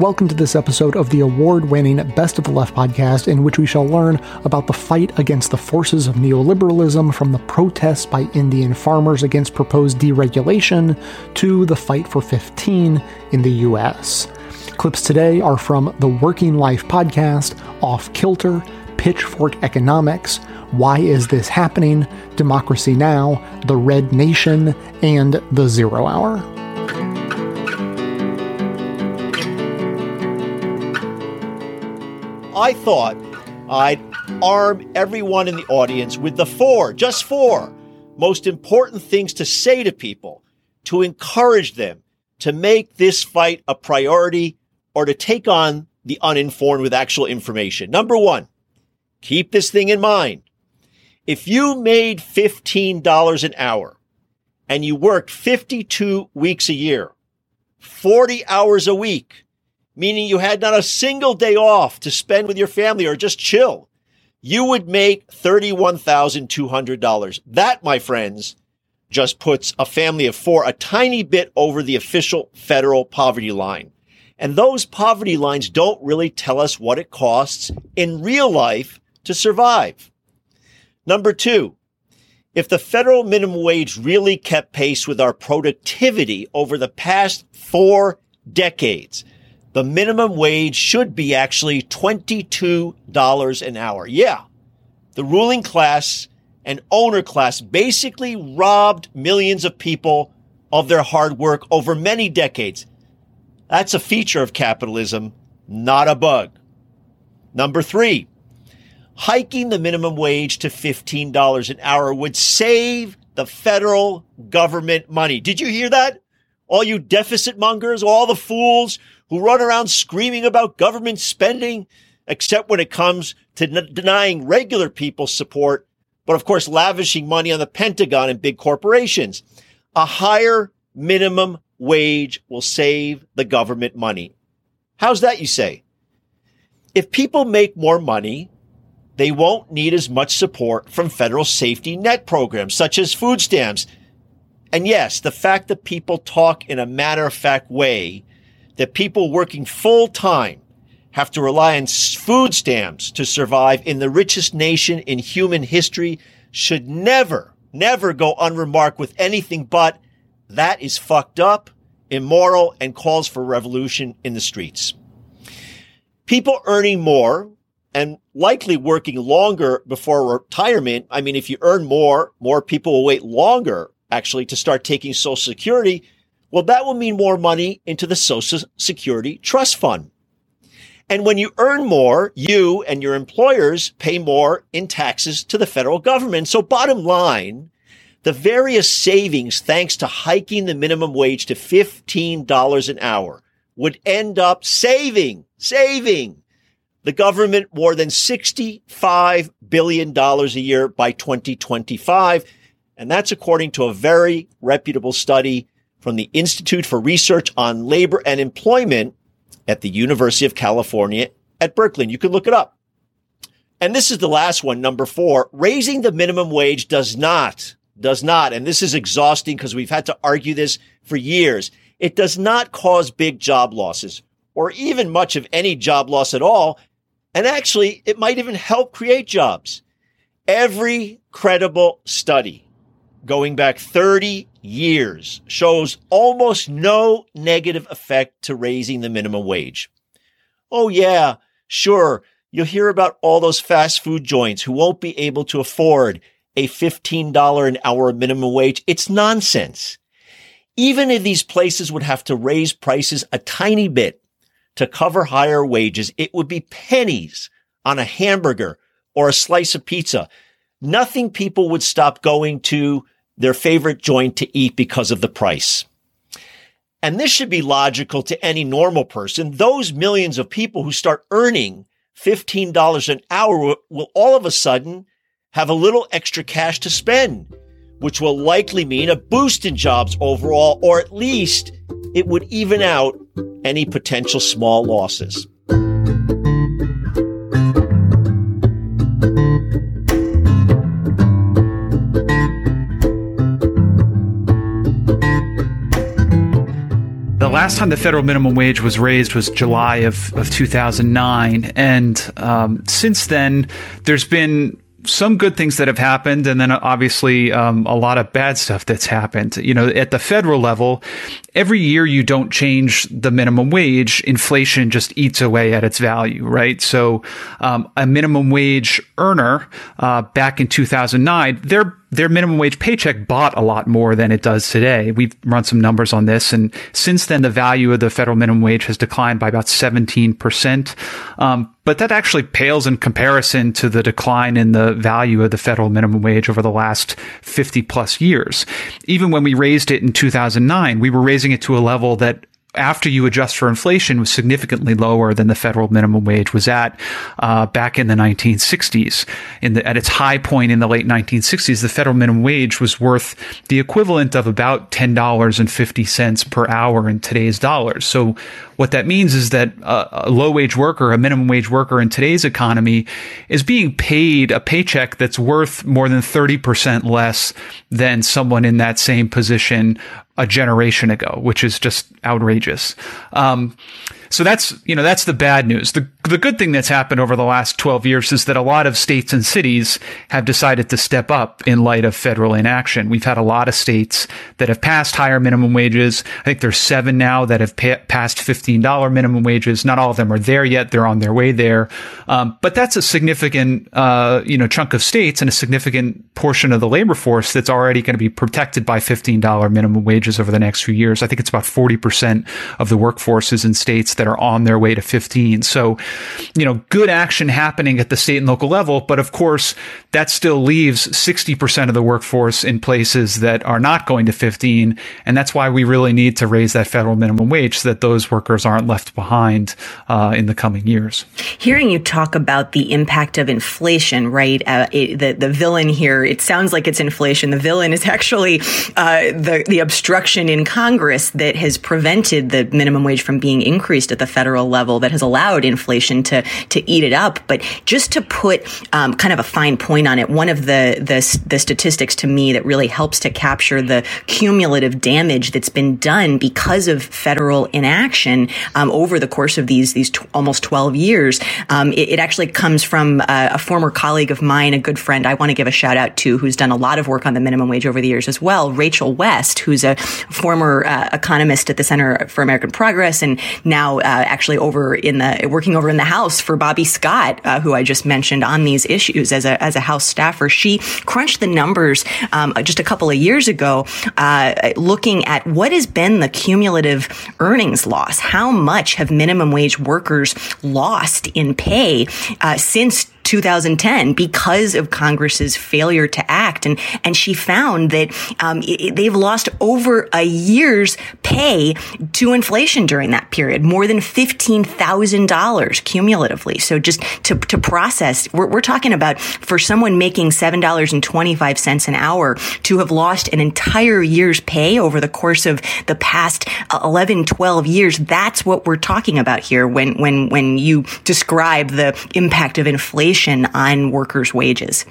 Welcome to this episode of the award winning Best of the Left podcast, in which we shall learn about the fight against the forces of neoliberalism from the protests by Indian farmers against proposed deregulation to the fight for 15 in the US. Clips today are from the Working Life podcast, Off Kilter, Pitchfork Economics, Why Is This Happening, Democracy Now!, The Red Nation, and The Zero Hour. I thought I'd arm everyone in the audience with the four, just four, most important things to say to people, to encourage them to make this fight a priority or to take on the uninformed with actual information. Number one, keep this thing in mind. If you made $15 an hour and you worked 52 weeks a year, 40 hours a week, meaning you had not a single day off to spend with your family or just chill, you would make $31,200. That, my friends, just puts a family of four a tiny bit over the official federal poverty line. And those poverty lines don't really tell us what it costs in real life to survive. Number two, if the federal minimum wage really kept pace with our productivity over the past four decades, the minimum wage should be actually $22 an hour. Yeah. The ruling class and owner class basically robbed millions of people of their hard work over many decades. That's a feature of capitalism, not a bug. Number three, hiking the minimum wage to $15 an hour would save the federal government money. Did you hear that? All you deficit mongers, all the fools who run around screaming about government spending, except when it comes to n- denying regular people support, but of course, lavishing money on the Pentagon and big corporations. A higher minimum wage will save the government money. How's that, you say? If people make more money, they won't need as much support from federal safety net programs such as food stamps. And yes, the fact that people talk in a matter of fact way that people working full time have to rely on food stamps to survive in the richest nation in human history should never, never go unremarked with anything but that is fucked up, immoral, and calls for revolution in the streets. People earning more and likely working longer before retirement. I mean, if you earn more, more people will wait longer actually to start taking social security well, that will mean more money into the Social Security Trust Fund. And when you earn more, you and your employers pay more in taxes to the federal government. So bottom line, the various savings thanks to hiking the minimum wage to $15 an hour would end up saving, saving the government more than $65 billion a year by 2025. And that's according to a very reputable study from the Institute for Research on Labor and Employment at the University of California at Berkeley. You can look it up. And this is the last one, number four. Raising the minimum wage does not, does not, and this is exhausting because we've had to argue this for years. It does not cause big job losses or even much of any job loss at all. And actually, it might even help create jobs. Every credible study going back 30 years shows almost no negative effect to raising the minimum wage. Oh yeah, sure. You'll hear about all those fast food joints who won't be able to afford a $15 an hour minimum wage. It's nonsense. Even if these places would have to raise prices a tiny bit to cover higher wages, it would be pennies on a hamburger or a slice of pizza. Nothing people would stop going to their favorite joint to eat because of the price. And this should be logical to any normal person. Those millions of people who start earning $15 an hour will all of a sudden have a little extra cash to spend, which will likely mean a boost in jobs overall, or at least it would even out any potential small losses. Last time the federal minimum wage was raised was July of, of 2009. And um, since then, there's been some good things that have happened, and then obviously um, a lot of bad stuff that's happened. You know, at the federal level, every year you don't change the minimum wage, inflation just eats away at its value, right? So, um, a minimum wage earner uh, back in 2009, their their minimum wage paycheck bought a lot more than it does today. We've run some numbers on this, and since then, the value of the federal minimum wage has declined by about 17%. Um, but that actually pales in comparison to the decline in the value of the federal minimum wage over the last 50 plus years. Even when we raised it in 2009, we were raising it to a level that after you adjust for inflation was significantly lower than the federal minimum wage was at uh, back in the 1960s. In the, at its high point in the late 1960s, the federal minimum wage was worth the equivalent of about $10.50 per hour in today's dollars. So what that means is that a, a low wage worker, a minimum wage worker in today's economy is being paid a paycheck that's worth more than 30% less than someone in that same position a generation ago, which is just outrageous. Um, so that's, you know, that's the bad news. The, the good thing that's happened over the last 12 years is that a lot of states and cities have decided to step up in light of federal inaction. We've had a lot of states that have passed higher minimum wages. I think there's seven now that have pa- passed $15 minimum wages. Not all of them are there yet. They're on their way there. Um, but that's a significant, uh, you know, chunk of states and a significant portion of the labor force that's already going to be protected by $15 minimum wages over the next few years. I think it's about 40% of the workforce is in states that are on their way to 15. So, you know, good action happening at the state and local level. But of course, that still leaves 60% of the workforce in places that are not going to 15. And that's why we really need to raise that federal minimum wage so that those workers aren't left behind uh, in the coming years. Hearing you talk about the impact of inflation, right? Uh, it, the, the villain here, it sounds like it's inflation. The villain is actually uh, the, the obstruction in Congress that has prevented the minimum wage from being increased at the federal level that has allowed inflation to to eat it up. But just to put um, kind of a fine point on it, one of the, the the statistics to me that really helps to capture the cumulative damage that's been done because of federal inaction um, over the course of these these t- almost 12 years. Um, it, it, actually comes from uh, a former colleague of mine, a good friend I want to give a shout out to, who's done a lot of work on the minimum wage over the years as well, Rachel West, who's a former uh, economist at the Center for American Progress and now uh, actually over in the working over in the House for Bobby Scott, uh, who I just mentioned on these issues as a as a House staffer. She crunched the numbers um, just a couple of years ago, uh, looking at what has been the cumulative earnings loss. How much have minimum wage workers lost in pay uh, since 2010 because of Congress's failure to act. And, and she found that um, it, they've lost over a year's pay to inflation during that period, more than $15,000 cumulatively. So just to, to process, we're, we're talking about for someone making $7.25 an hour to have lost an entire year's pay over the course of the past 11, 12 years. That's what we're talking about here when, when, when you describe the impact of inflation inflation on workers' wages.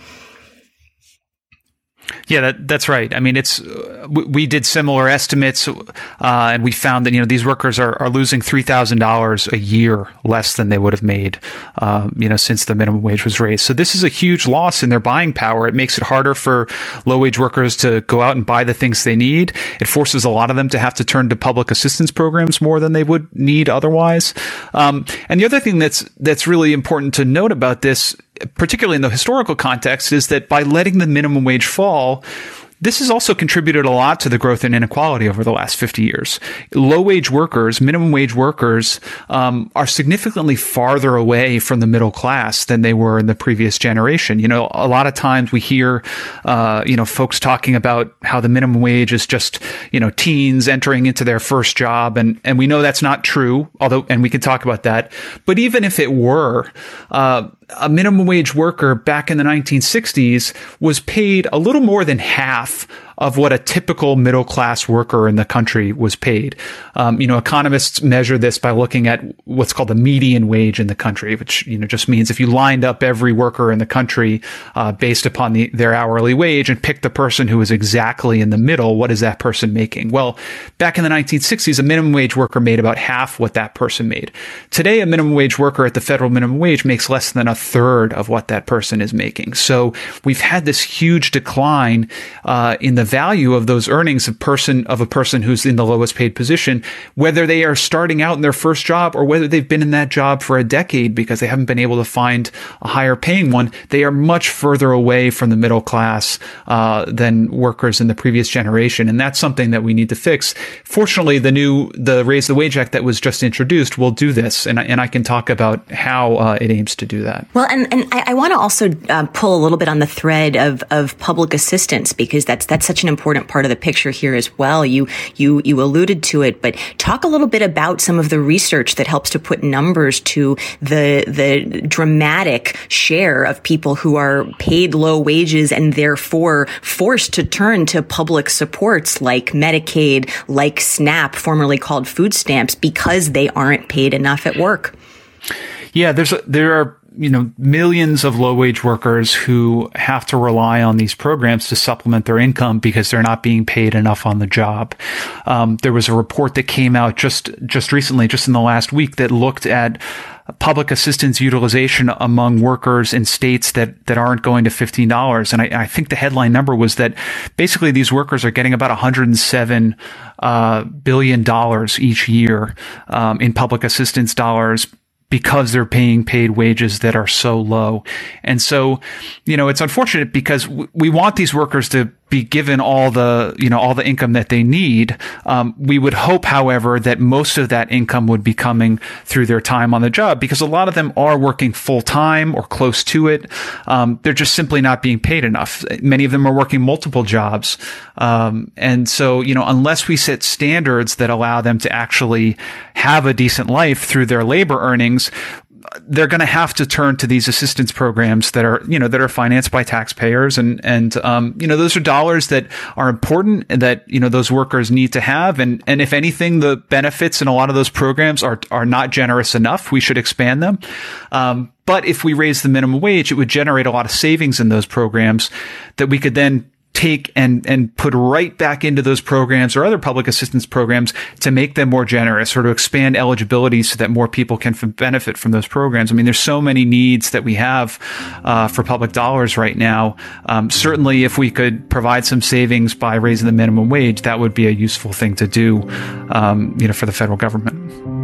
Yeah, that, that's right. I mean, it's we did similar estimates, uh, and we found that you know these workers are, are losing three thousand dollars a year less than they would have made, uh, you know, since the minimum wage was raised. So this is a huge loss in their buying power. It makes it harder for low wage workers to go out and buy the things they need. It forces a lot of them to have to turn to public assistance programs more than they would need otherwise. Um, and the other thing that's that's really important to note about this particularly in the historical context, is that by letting the minimum wage fall, this has also contributed a lot to the growth in inequality over the last 50 years. Low wage workers, minimum wage workers, um, are significantly farther away from the middle class than they were in the previous generation. You know, a lot of times we hear, uh, you know, folks talking about how the minimum wage is just, you know, teens entering into their first job. And, and we know that's not true, although, and we can talk about that. But even if it were, uh, a minimum wage worker back in the 1960s was paid a little more than half of what a typical middle class worker in the country was paid. Um, you know, economists measure this by looking at what's called the median wage in the country, which you know just means if you lined up every worker in the country uh, based upon the, their hourly wage and picked the person who was exactly in the middle, what is that person making? Well, back in the 1960s, a minimum wage worker made about half what that person made. Today, a minimum wage worker at the federal minimum wage makes less than a third of what that person is making. So we've had this huge decline uh, in the value of those earnings of person of a person who's in the lowest paid position, whether they are starting out in their first job or whether they've been in that job for a decade because they haven't been able to find a higher paying one. They are much further away from the middle class uh, than workers in the previous generation, and that's something that we need to fix. Fortunately, the new the Raise the Wage Act that was just introduced will do this, and and I can talk about how uh, it aims to do that. Well, and and I, I want to also uh, pull a little bit on the thread of of public assistance because that's that's such an important part of the picture here as well. You you you alluded to it, but talk a little bit about some of the research that helps to put numbers to the the dramatic share of people who are paid low wages and therefore forced to turn to public supports like Medicaid, like SNAP, formerly called food stamps, because they aren't paid enough at work. Yeah, there's there are you know millions of low wage workers who have to rely on these programs to supplement their income because they're not being paid enough on the job. Um, there was a report that came out just just recently, just in the last week, that looked at public assistance utilization among workers in states that, that aren't going to $15. And I, I think the headline number was that basically these workers are getting about 107 uh, billion dollars each year um, in public assistance dollars because they're paying paid wages that are so low. And so, you know, it's unfortunate because we want these workers to be given all the, you know, all the income that they need. Um, we would hope, however, that most of that income would be coming through their time on the job because a lot of them are working full time or close to it. Um, they're just simply not being paid enough. Many of them are working multiple jobs. Um, and so, you know, unless we set standards that allow them to actually have a decent life through their labor earnings, they're going to have to turn to these assistance programs that are, you know, that are financed by taxpayers. And, and, um, you know, those are dollars that are important and that, you know, those workers need to have. And, and if anything, the benefits in a lot of those programs are, are not generous enough. We should expand them. Um, but if we raise the minimum wage, it would generate a lot of savings in those programs that we could then take and and put right back into those programs or other public assistance programs to make them more generous or to expand eligibility so that more people can f- benefit from those programs. I mean, there's so many needs that we have uh, for public dollars right now. Um, certainly, if we could provide some savings by raising the minimum wage, that would be a useful thing to do, um, you know, for the federal government.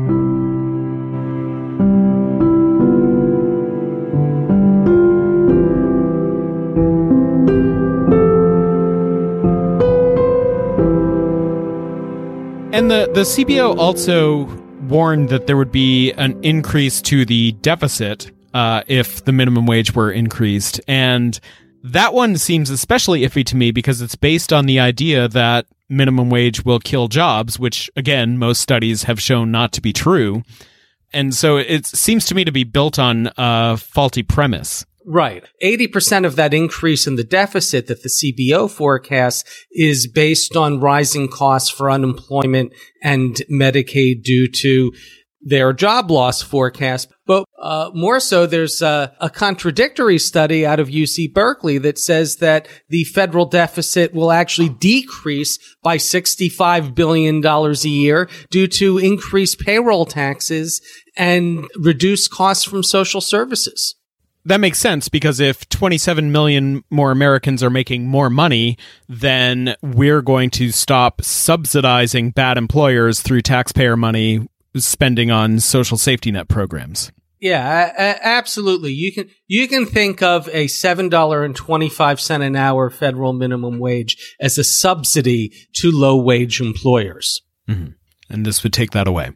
And the, the CBO also warned that there would be an increase to the deficit uh, if the minimum wage were increased. And that one seems especially iffy to me because it's based on the idea that minimum wage will kill jobs, which, again, most studies have shown not to be true. And so it seems to me to be built on a faulty premise. Right. 80% of that increase in the deficit that the CBO forecasts is based on rising costs for unemployment and Medicaid due to their job loss forecast. But uh, more so, there's a, a, contradictory study out of UC Berkeley that says that the federal deficit will actually decrease by $65 billion a year due to increased payroll taxes and reduced costs from social services that makes sense because if 27 million more Americans are making more money, then we're going to stop subsidizing bad employers through taxpayer money spending on social safety net programs. Yeah, absolutely. You can you can think of a seven dollar and twenty five cent an hour federal minimum wage as a subsidy to low wage employers, mm-hmm. and this would take that away.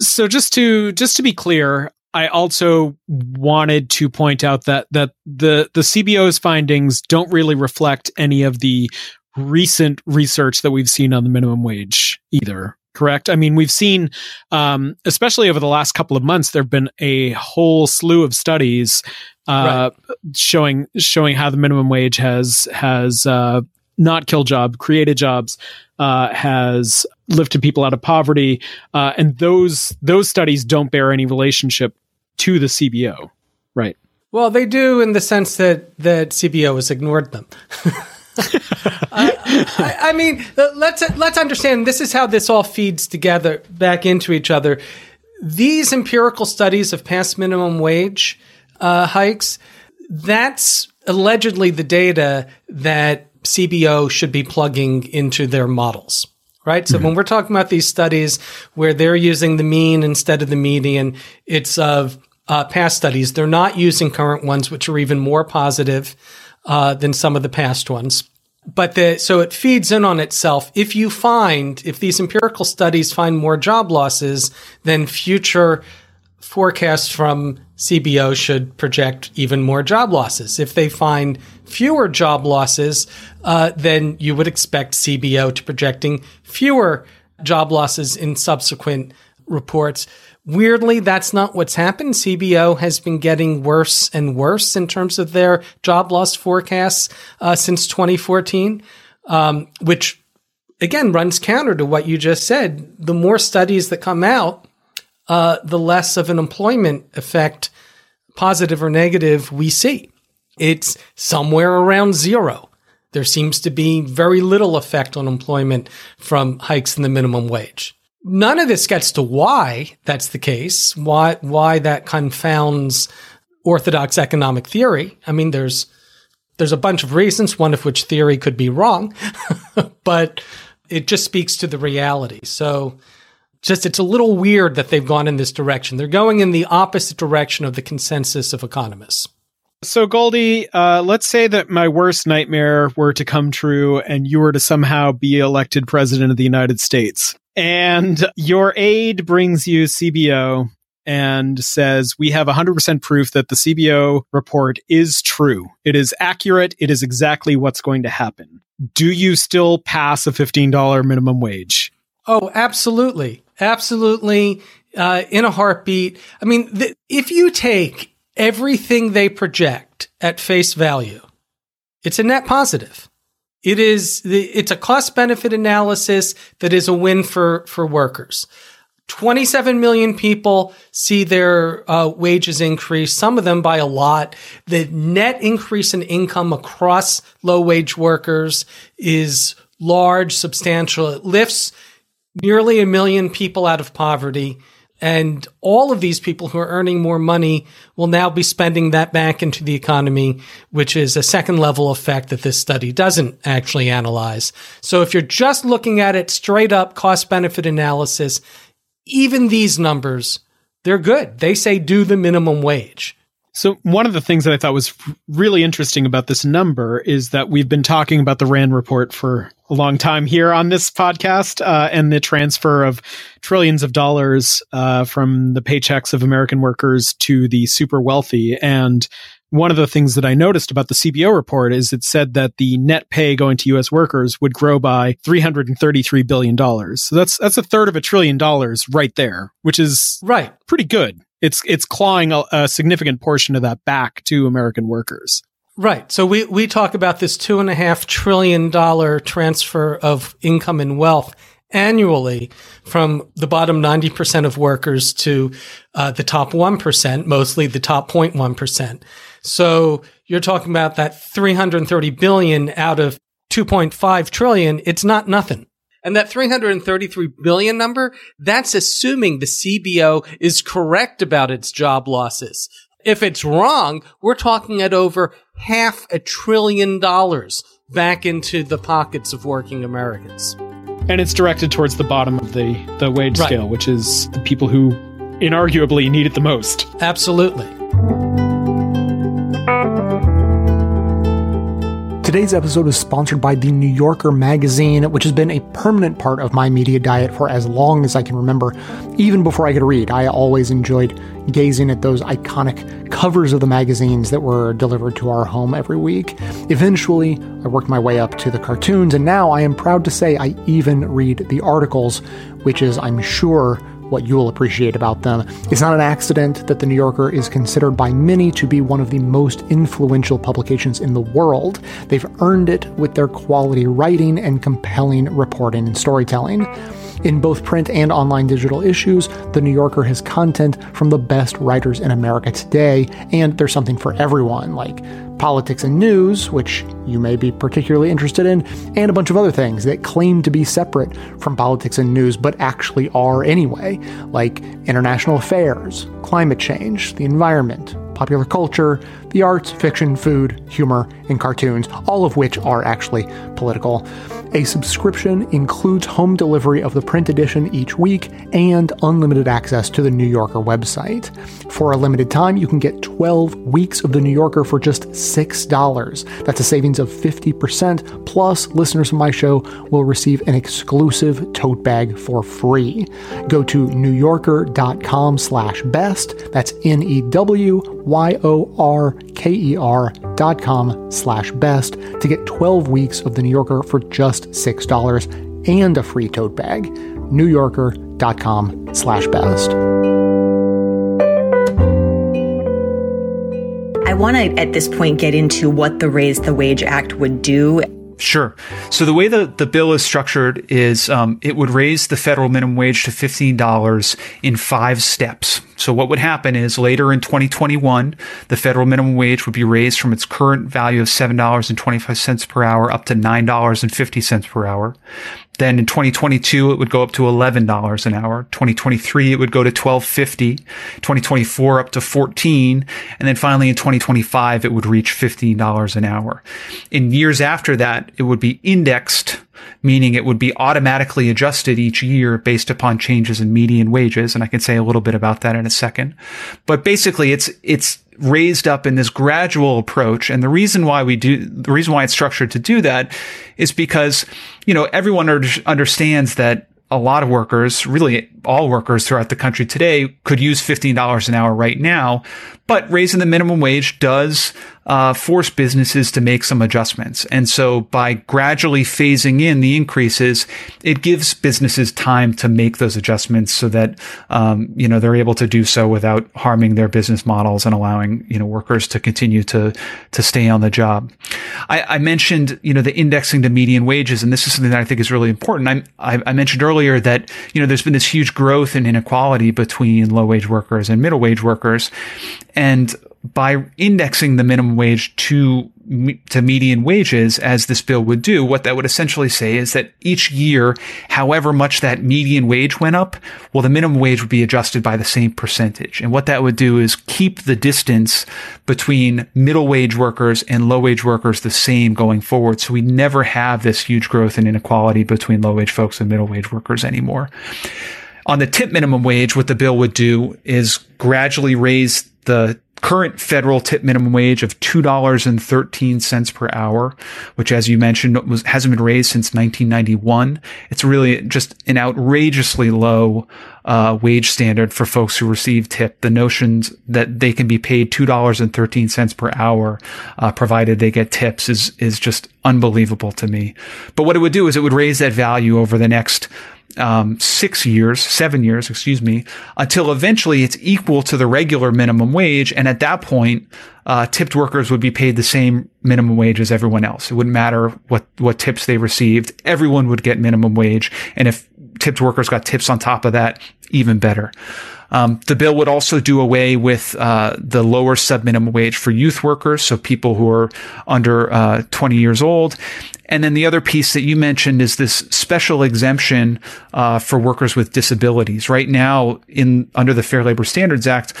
So just to just to be clear, I also wanted to point out that that the the CBO's findings don't really reflect any of the recent research that we've seen on the minimum wage either. Correct. I mean, we've seen, um, especially over the last couple of months, there've been a whole slew of studies uh, right. showing showing how the minimum wage has has uh, not killed job, created jobs, uh, has lifted people out of poverty, uh, and those those studies don't bear any relationship to the CBO, right? Well, they do in the sense that that CBO has ignored them. I, I, I, mean, let's let's understand. This is how this all feeds together back into each other. These empirical studies of past minimum wage uh, hikes. That's allegedly the data that CBO should be plugging into their models. Right. So mm-hmm. when we're talking about these studies where they're using the mean instead of the median, it's of uh, past studies. They're not using current ones, which are even more positive uh, than some of the past ones. But the, so it feeds in on itself. If you find, if these empirical studies find more job losses, then future forecasts from CBO should project even more job losses. If they find fewer job losses, uh, then you would expect CBO to projecting fewer job losses in subsequent reports. Weirdly, that's not what's happened. CBO has been getting worse and worse in terms of their job loss forecasts uh, since 2014, um, which again runs counter to what you just said. The more studies that come out, uh, the less of an employment effect, positive or negative, we see. It's somewhere around zero. There seems to be very little effect on employment from hikes in the minimum wage none of this gets to why that's the case, why why that confounds orthodox economic theory. I mean, there's there's a bunch of reasons, one of which theory could be wrong, but it just speaks to the reality. So just it's a little weird that they've gone in this direction. They're going in the opposite direction of the consensus of economists. So, Goldy, uh, let's say that my worst nightmare were to come true and you were to somehow be elected president of the United States. And your aide brings you CBO and says, We have 100% proof that the CBO report is true. It is accurate. It is exactly what's going to happen. Do you still pass a $15 minimum wage? Oh, absolutely. Absolutely. Uh, in a heartbeat. I mean, th- if you take everything they project at face value, it's a net positive. It is it's a cost benefit analysis that is a win for for workers. 27 million people see their uh, wages increase, some of them by a lot. The net increase in income across low wage workers is large, substantial. It lifts nearly a million people out of poverty. And all of these people who are earning more money will now be spending that back into the economy, which is a second level effect that this study doesn't actually analyze. So if you're just looking at it straight up cost benefit analysis, even these numbers, they're good. They say do the minimum wage. So one of the things that I thought was really interesting about this number is that we've been talking about the RAND report for a long time here on this podcast uh, and the transfer of trillions of dollars uh, from the paychecks of American workers to the super wealthy. And one of the things that I noticed about the CBO report is it said that the net pay going to U.S. workers would grow by 333 billion dollars. So that's that's a third of a trillion dollars right there, which is right pretty good it's it's clawing a, a significant portion of that back to American workers. Right. So we, we talk about this two and a half trillion dollar transfer of income and wealth annually from the bottom 90% of workers to uh, the top 1%, mostly the top 0.1%. So you're talking about that 330 billion out of 2.5 trillion. It's not nothing. And that 333 billion number, that's assuming the CBO is correct about its job losses. If it's wrong, we're talking at over half a trillion dollars back into the pockets of working Americans. And it's directed towards the bottom of the, the wage right. scale, which is the people who inarguably need it the most. Absolutely. Today's episode is sponsored by The New Yorker magazine, which has been a permanent part of my media diet for as long as I can remember. Even before I could read, I always enjoyed gazing at those iconic covers of the magazines that were delivered to our home every week. Eventually, I worked my way up to the cartoons, and now I am proud to say I even read the articles, which is, I'm sure, what you'll appreciate about them. It's not an accident that The New Yorker is considered by many to be one of the most influential publications in the world. They've earned it with their quality writing and compelling reporting and storytelling. In both print and online digital issues, The New Yorker has content from the best writers in America today, and there's something for everyone, like politics and news, which you may be particularly interested in, and a bunch of other things that claim to be separate from politics and news but actually are anyway, like international affairs, climate change, the environment, popular culture, the arts, fiction, food, humor, and cartoons, all of which are actually political. A subscription includes home delivery of the print edition each week and unlimited access to the New Yorker website. For a limited time, you can get 12 weeks of the New Yorker for just $6. That's a savings of 50%, plus listeners of my show will receive an exclusive tote bag for free. Go to newyorker.com slash best. That's N-E-W-Y-O-R-K-E-R dot com slash best to get 12 weeks of the New Yorker for just $6 and a free tote bag. newyorker.com slash best. I want to, at this point, get into what the Raise the Wage Act would do. Sure. So the way the, the bill is structured is um, it would raise the federal minimum wage to $15 in five steps. So what would happen is later in 2021, the federal minimum wage would be raised from its current value of $7.25 per hour up to $9.50 per hour. Then in 2022, it would go up to $11 an hour. 2023, it would go to 12.50. 2024 up to 14. And then finally in 2025, it would reach $15 an hour. In years after that, it would be indexed meaning it would be automatically adjusted each year based upon changes in median wages. And I can say a little bit about that in a second. But basically, it's, it's raised up in this gradual approach. And the reason why we do, the reason why it's structured to do that is because, you know, everyone understands that a lot of workers, really all workers throughout the country today could use $15 an hour right now. But raising the minimum wage does uh, force businesses to make some adjustments. And so by gradually phasing in the increases, it gives businesses time to make those adjustments so that, um, you know, they're able to do so without harming their business models and allowing, you know, workers to continue to, to stay on the job. I, I mentioned, you know, the indexing to median wages. And this is something that I think is really important. I, I mentioned earlier that, you know, there's been this huge growth in inequality between low wage workers and middle wage workers. And by indexing the minimum wage to to median wages as this bill would do, what that would essentially say is that each year, however much that median wage went up, well, the minimum wage would be adjusted by the same percentage. And what that would do is keep the distance between middle wage workers and low wage workers the same going forward. So we never have this huge growth in inequality between low wage folks and middle wage workers anymore. On the tip minimum wage, what the bill would do is gradually raise the current federal tip minimum wage of $2.13 per hour, which, as you mentioned, was, hasn't been raised since 1991. It's really just an outrageously low uh, wage standard for folks who receive tip. The notions that they can be paid $2.13 per hour, uh, provided they get tips is, is just unbelievable to me. But what it would do is it would raise that value over the next um, six years, seven years, excuse me, until eventually it's equal to the regular minimum wage. And at that point, uh, tipped workers would be paid the same minimum wage as everyone else. It wouldn't matter what, what tips they received. Everyone would get minimum wage. And if tipped workers got tips on top of that, even better. Um, the bill would also do away with uh, the lower sub minimum wage for youth workers, so people who are under uh, 20 years old. And then the other piece that you mentioned is this special exemption uh, for workers with disabilities. Right now, in under the Fair Labor Standards Act,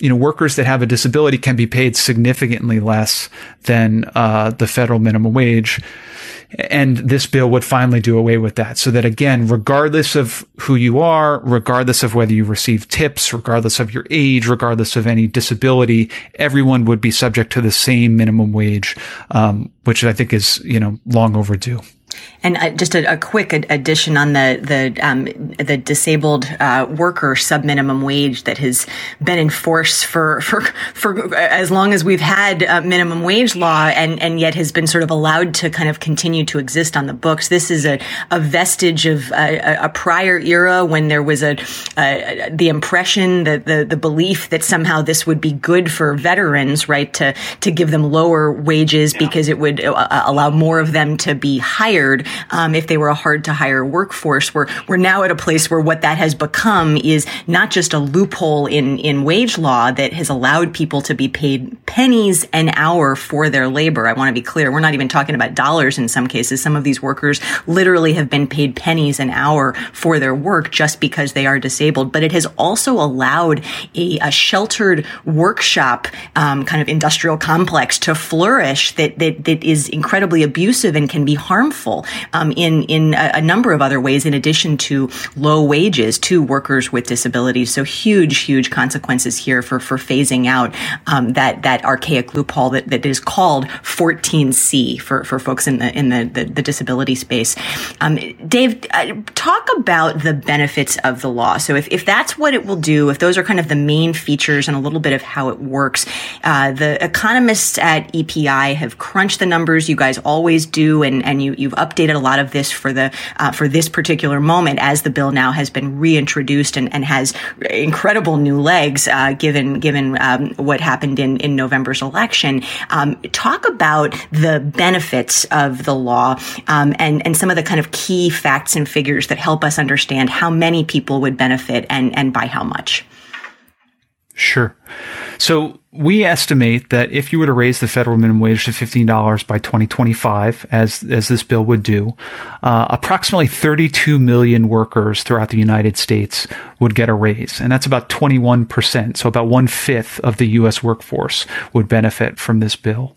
you know, workers that have a disability can be paid significantly less than uh, the federal minimum wage. And this bill would finally do away with that. So that again, regardless of who you are, regardless of whether you receive tips, regardless of your age, regardless of any disability, everyone would be subject to the same minimum wage, um, which I think is, you know, long overdue. And uh, just a, a, quick addition on the the um, the disabled uh, worker sub minimum wage that has been in force for for for as long as we've had uh, minimum wage law, and and yet has been sort of allowed to kind of continue to exist on the books. This is a, a vestige of a, a prior era when there was a, the impression that the the belief that somehow this would be good for veterans, right? To to give them lower wages yeah. because it would uh, allow more of them to be hired um, if they were a hard to hire workforce. We're we're now at a place where what that has become is not just a loophole in in wage law that has allowed people to be paid pennies an hour for their labor. I want to be clear. We're not even talking about dollars in some cases. Some of these workers literally have been paid pennies an hour for their work just because they are disabled. But it has also allowed a, a sheltered workshop um, kind of industrial complex to flourish that, that that is incredibly abusive and can be harmful um, in in a, a, number of other ways, in addition to low wages to workers with disabilities. So huge, huge consequences here for for phasing out um, that that archaic loophole that, that is called 14C for for folks in the in the the, the disability space. Um, Dave, uh, talk about the benefits of the law. So if if that's what it will do, if those are kind of the main features and a little bit of how it works, uh, the economists at EPI have crunched the numbers. You guys always do, and and you you've updated a lot of this for the uh, for this particular moment as the bill now has been reintroduced and, and has incredible new legs uh, given given um, what happened in in November's election. Um, talk about the benefits of the law um, and and some of the kind of key facts and figures that help us understand how many people would benefit and and by how much. Sure. So we estimate that if you were to raise the federal minimum wage to $15 by 2025, as, as this bill would do, uh, approximately 32 million workers throughout the United States would get a raise. And that's about 21%. So about one fifth of the U.S. workforce would benefit from this bill.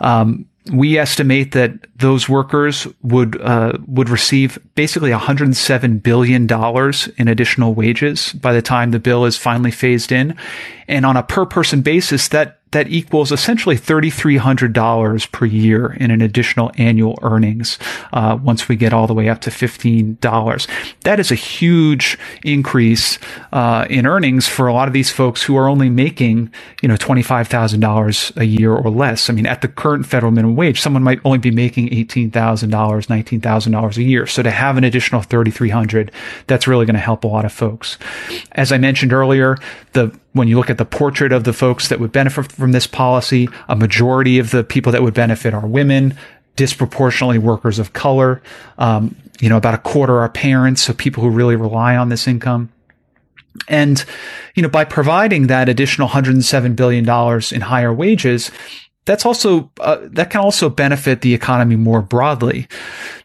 Um, we estimate that those workers would uh, would receive basically 107 billion dollars in additional wages by the time the bill is finally phased in, and on a per person basis, that that equals essentially $3,300 per year in an additional annual earnings uh, once we get all the way up to $15. That is a huge increase uh, in earnings for a lot of these folks who are only making, you know, $25,000 a year or less. I mean, at the current federal minimum wage, someone might only be making $18,000, $19,000 a year. So to have an additional 3,300, that's really going to help a lot of folks. As I mentioned earlier, the when you look at the portrait of the folks that would benefit from this policy, a majority of the people that would benefit are women, disproportionately workers of color. Um, you know, about a quarter are parents, so people who really rely on this income. And, you know, by providing that additional $107 billion in higher wages, that's also uh, that can also benefit the economy more broadly.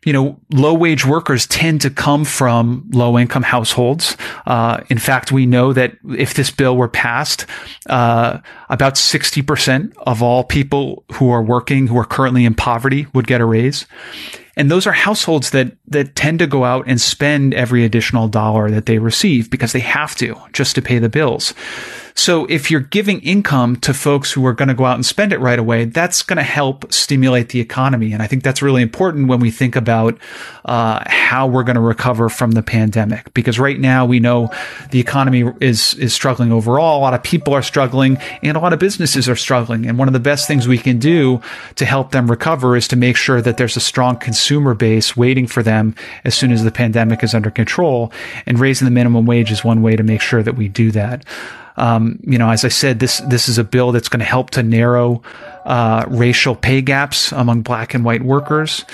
You know, low wage workers tend to come from low income households. Uh, in fact, we know that if this bill were passed, uh, about sixty percent of all people who are working who are currently in poverty would get a raise. And those are households that, that tend to go out and spend every additional dollar that they receive because they have to just to pay the bills. So if you're giving income to folks who are going to go out and spend it right away, that's going to help stimulate the economy. And I think that's really important when we think about uh, how we're going to recover from the pandemic. Because right now we know the economy is is struggling overall. A lot of people are struggling, and a lot of businesses are struggling. And one of the best things we can do to help them recover is to make sure that there's a strong consumer base waiting for them as soon as the pandemic is under control. And raising the minimum wage is one way to make sure that we do that. Um, you know, as I said, this this is a bill that's going to help to narrow uh, racial pay gaps among black and white workers.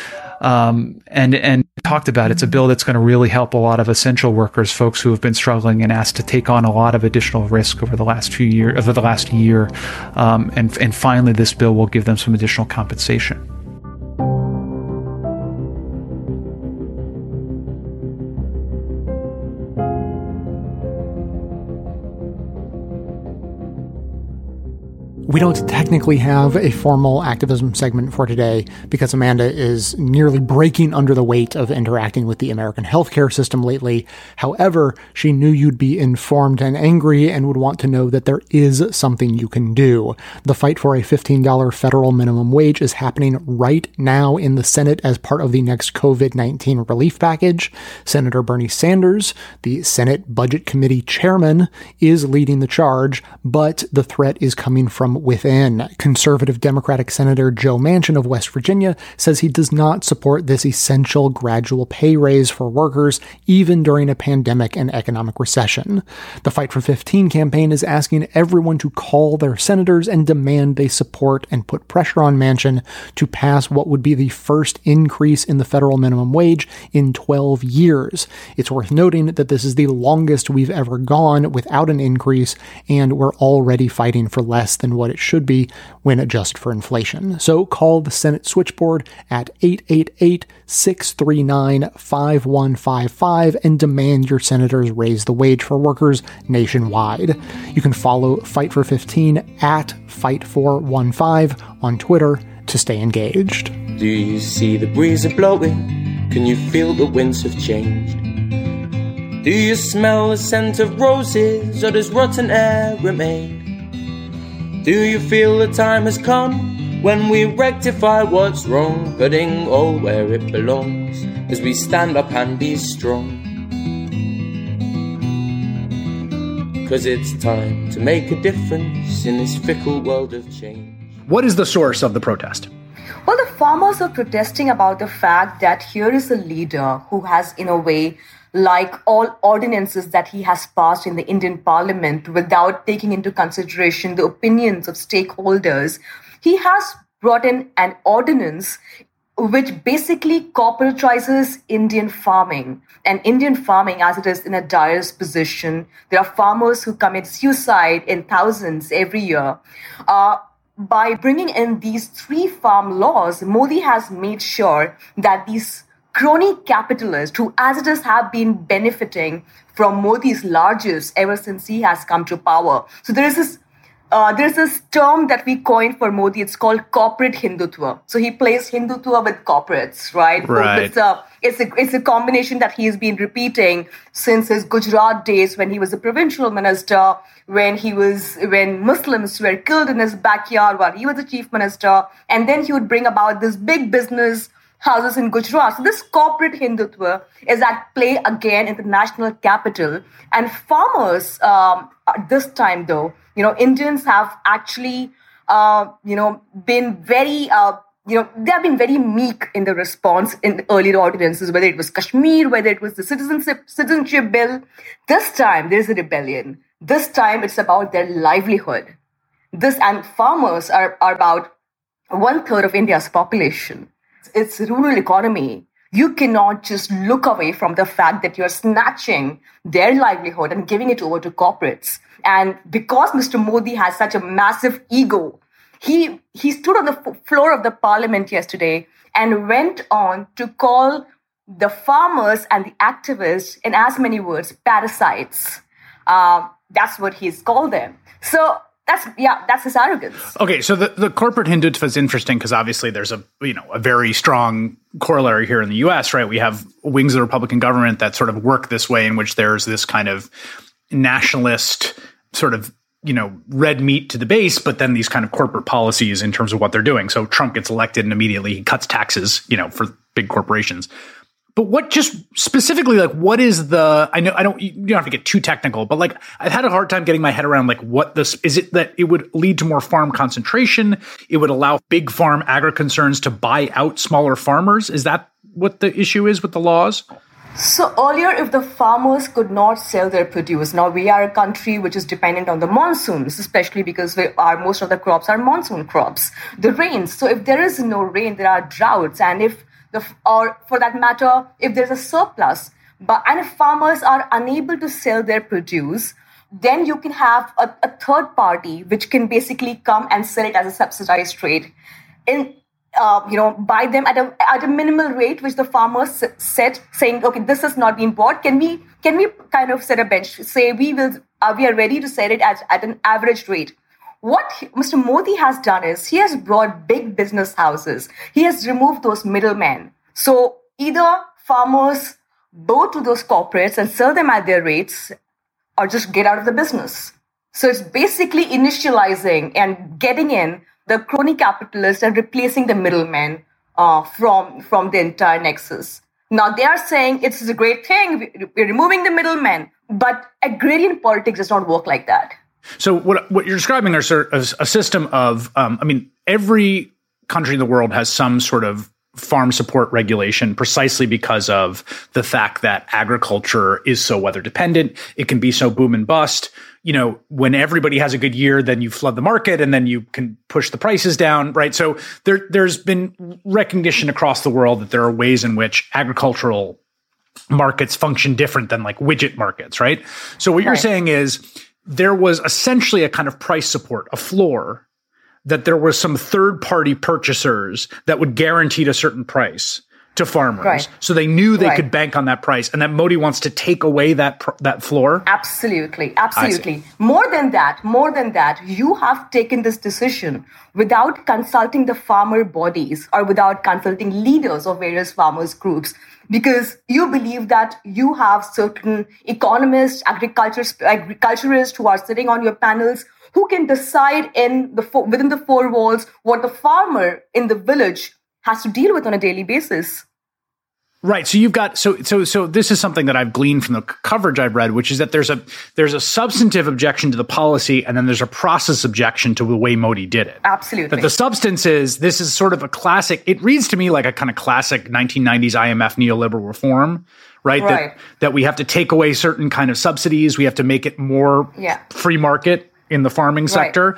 Um, and and talked about it's a bill that's going to really help a lot of essential workers, folks who have been struggling and asked to take on a lot of additional risk over the last few years, over the last year, um, and and finally this bill will give them some additional compensation. We don't technically have a formal activism segment for today because Amanda is nearly breaking under the weight of interacting with the American healthcare system lately. However, she knew you'd be informed and angry and would want to know that there is something you can do. The fight for a $15 federal minimum wage is happening right now in the Senate as part of the next COVID 19 relief package. Senator Bernie Sanders, the Senate Budget Committee chairman, is leading the charge, but the threat is coming from within. Conservative Democratic Senator Joe Manchin of West Virginia says he does not support this essential gradual pay raise for workers, even during a pandemic and economic recession. The Fight for 15 campaign is asking everyone to call their senators and demand they support and put pressure on Manchin to pass what would be the first increase in the federal minimum wage in 12 years. It's worth noting that this is the longest we've ever gone without an increase, and we're already fighting for less than what it should be when adjusted for inflation. So call the Senate switchboard at 888 639 5155 and demand your senators raise the wage for workers nationwide. You can follow Fight for 15 at Fight415 on Twitter to stay engaged. Do you see the breeze are blowing? Can you feel the winds have changed? Do you smell the scent of roses or does rotten air remain? Do you feel the time has come when we rectify what's wrong, putting all where it belongs as we stand up and be strong? Cause it's time to make a difference in this fickle world of change. What is the source of the protest? Well, the farmers are protesting about the fact that here is a leader who has, in a way, like all ordinances that he has passed in the Indian parliament without taking into consideration the opinions of stakeholders, he has brought in an ordinance which basically corporatizes Indian farming. And Indian farming, as it is in a dire position, there are farmers who commit suicide in thousands every year. Uh, by bringing in these three farm laws, Modi has made sure that these crony capitalists who, as it is, have been benefiting from Modi's largesse ever since he has come to power. So there is this. Uh, there's this term that we coined for Modi. It's called corporate Hindutva. So he plays Hindutva with corporates, right? Right. It's a, it's a it's a combination that he's been repeating since his Gujarat days when he was a provincial minister, when he was when Muslims were killed in his backyard while he was the chief minister, and then he would bring about this big business houses in Gujarat. So this corporate Hindutva is at play again in the national capital. And farmers, um, this time though, you know, Indians have actually, uh, you know, been very, uh, you know, they have been very meek in the response in the earlier ordinances, whether it was Kashmir, whether it was the citizenship citizenship bill. This time there's a rebellion. This time it's about their livelihood. This and farmers are, are about one third of India's population its rural economy, you cannot just look away from the fact that you're snatching their livelihood and giving it over to corporates. And because Mr. Modi has such a massive ego, he, he stood on the floor of the parliament yesterday and went on to call the farmers and the activists, in as many words, parasites. Uh, that's what he's called them. So that's yeah, that's his arrogance. Okay, so the, the corporate hindutva is interesting because obviously there's a you know a very strong corollary here in the U.S. Right, we have wings of the Republican government that sort of work this way, in which there's this kind of nationalist sort of you know red meat to the base, but then these kind of corporate policies in terms of what they're doing. So Trump gets elected and immediately he cuts taxes, you know, for big corporations. But what just specifically, like, what is the? I know I don't. You don't have to get too technical, but like, I've had a hard time getting my head around like what this is. It that it would lead to more farm concentration. It would allow big farm agri concerns to buy out smaller farmers. Is that what the issue is with the laws? So earlier, if the farmers could not sell their produce, now we are a country which is dependent on the monsoons, especially because we are, most of the crops are monsoon crops, the rains. So if there is no rain, there are droughts, and if the, or for that matter, if there's a surplus, but and if farmers are unable to sell their produce, then you can have a, a third party which can basically come and sell it as a subsidized rate. In uh, you know, buy them at a at a minimal rate, which the farmers set, saying, okay, this has not been bought. Can we can we kind of set a bench? Say we will uh, we are ready to sell it at, at an average rate. What Mr. Modi has done is he has brought big business houses. He has removed those middlemen. So either farmers go to those corporates and sell them at their rates or just get out of the business. So it's basically initializing and getting in the crony capitalists and replacing the middlemen uh, from, from the entire nexus. Now they are saying it's a great thing, we're removing the middlemen, but agrarian politics does not work like that. So what what you're describing are sort of a system of, um, I mean, every country in the world has some sort of farm support regulation precisely because of the fact that agriculture is so weather dependent. It can be so boom and bust. You know, when everybody has a good year, then you flood the market and then you can push the prices down, right? So there, there's been recognition across the world that there are ways in which agricultural markets function different than like widget markets, right? So what right. you're saying is there was essentially a kind of price support, a floor that there was some third party purchasers that would guarantee a certain price to farmers. Right. So they knew they right. could bank on that price and that Modi wants to take away that pr- that floor. Absolutely. Absolutely. More than that, more than that, you have taken this decision without consulting the farmer bodies or without consulting leaders of various farmers groups because you believe that you have certain economists, agriculturists who are sitting on your panels who can decide in the within the four walls what the farmer in the village has to deal with on a daily basis. Right. So you've got so so so this is something that I've gleaned from the coverage I've read, which is that there's a there's a substantive objection to the policy, and then there's a process objection to the way Modi did it. Absolutely. But the substance is this is sort of a classic. It reads to me like a kind of classic 1990s IMF neoliberal reform, right? right. That that we have to take away certain kind of subsidies, we have to make it more yeah. free market in the farming sector.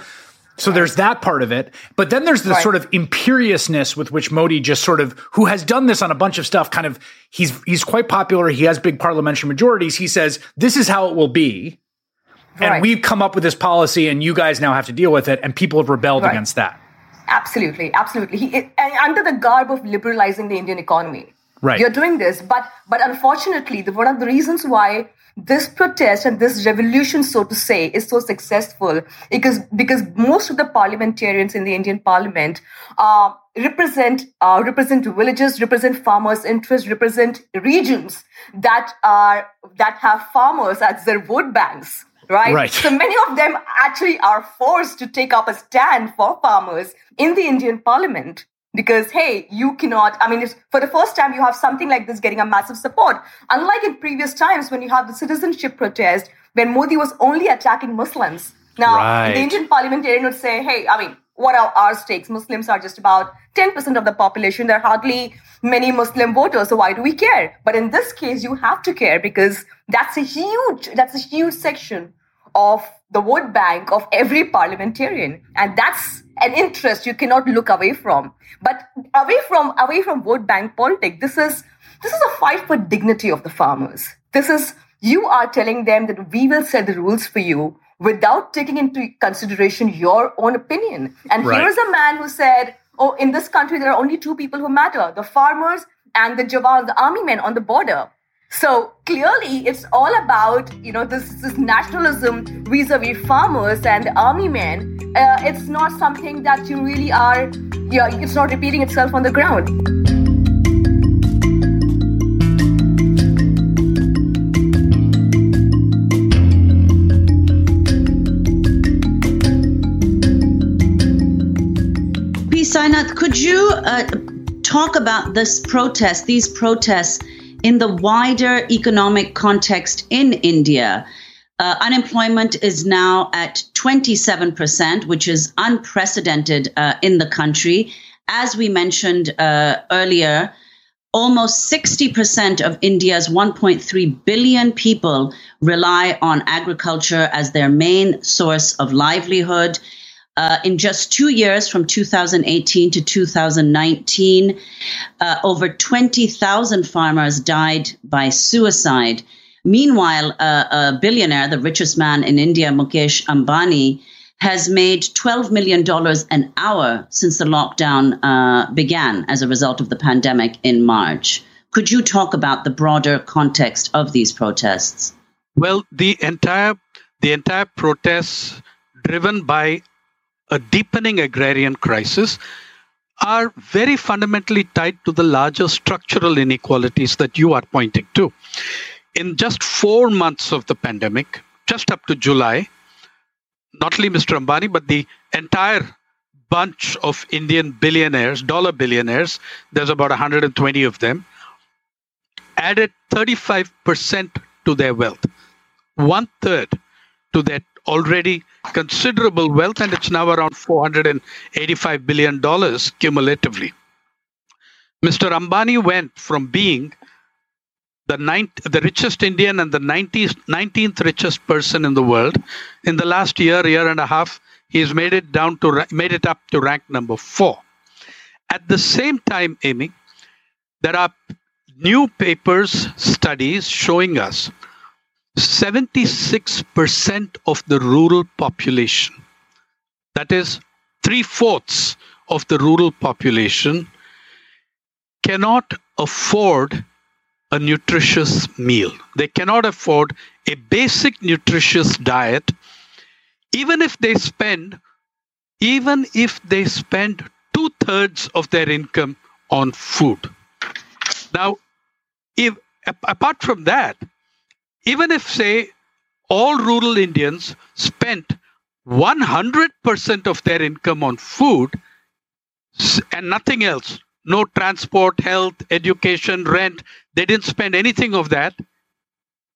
So right. there's that part of it. But then there's the right. sort of imperiousness with which Modi just sort of, who has done this on a bunch of stuff, kind of, he's, he's quite popular. He has big parliamentary majorities. He says, this is how it will be. Right. And we've come up with this policy and you guys now have to deal with it. And people have rebelled against that. Absolutely. Absolutely. He, it, under the garb of liberalizing the Indian economy. Right. You're doing this. But, but unfortunately, the, one of the reasons why this protest and this revolution, so to say, is so successful because because most of the parliamentarians in the Indian Parliament uh, represent uh, represent villages, represent farmers' interests, represent regions that are that have farmers as their vote banks. Right? right. So many of them actually are forced to take up a stand for farmers in the Indian Parliament because hey you cannot i mean for the first time you have something like this getting a massive support. Unlike in previous times when you have the citizenship protest when modi was only attacking muslims. Now right. the indian parliamentarian would say hey i mean what are our stakes? Muslims are just about 10% of the population. There are hardly many muslim voters so why do we care? But in this case you have to care because that's a huge that's a huge section of the vote bank of every parliamentarian. And that's an interest you cannot look away from. But away from away from vote bank politics, this is this is a fight for dignity of the farmers. This is you are telling them that we will set the rules for you without taking into consideration your own opinion. And right. here's a man who said, "Oh, in this country there are only two people who matter: the farmers and the Jawans, the army men on the border." So clearly, it's all about you know this, this nationalism vis-a-vis farmers and army men. Uh, it's not something that you really are. Yeah, it's not repeating itself on the ground. P. Sainath, could you uh, talk about this protest, these protests? In the wider economic context in India, uh, unemployment is now at 27%, which is unprecedented uh, in the country. As we mentioned uh, earlier, almost 60% of India's 1.3 billion people rely on agriculture as their main source of livelihood. Uh, in just two years, from 2018 to 2019, uh, over 20,000 farmers died by suicide. Meanwhile, uh, a billionaire, the richest man in India, Mukesh Ambani, has made $12 million an hour since the lockdown uh, began as a result of the pandemic in March. Could you talk about the broader context of these protests? Well, the entire the entire protests driven by a deepening agrarian crisis are very fundamentally tied to the larger structural inequalities that you are pointing to. In just four months of the pandemic, just up to July, not only Mr. Ambani, but the entire bunch of Indian billionaires, dollar billionaires, there's about 120 of them, added 35% to their wealth, one third to their already considerable wealth, and it's now around $485 billion cumulatively. Mr. Ambani went from being the, ninth, the richest Indian and the 90th, 19th richest person in the world. In the last year, year and a half, he's made it down to made it up to rank number four. At the same time, Amy, there are new papers, studies showing us 76% of the rural population, that is, three fourths of the rural population, cannot afford a nutritious meal. They cannot afford a basic nutritious diet, even if they spend, even if they spend two thirds of their income on food. Now, if apart from that, even if, say, all rural Indians spent 100% of their income on food and nothing else, no transport, health, education, rent, they didn't spend anything of that,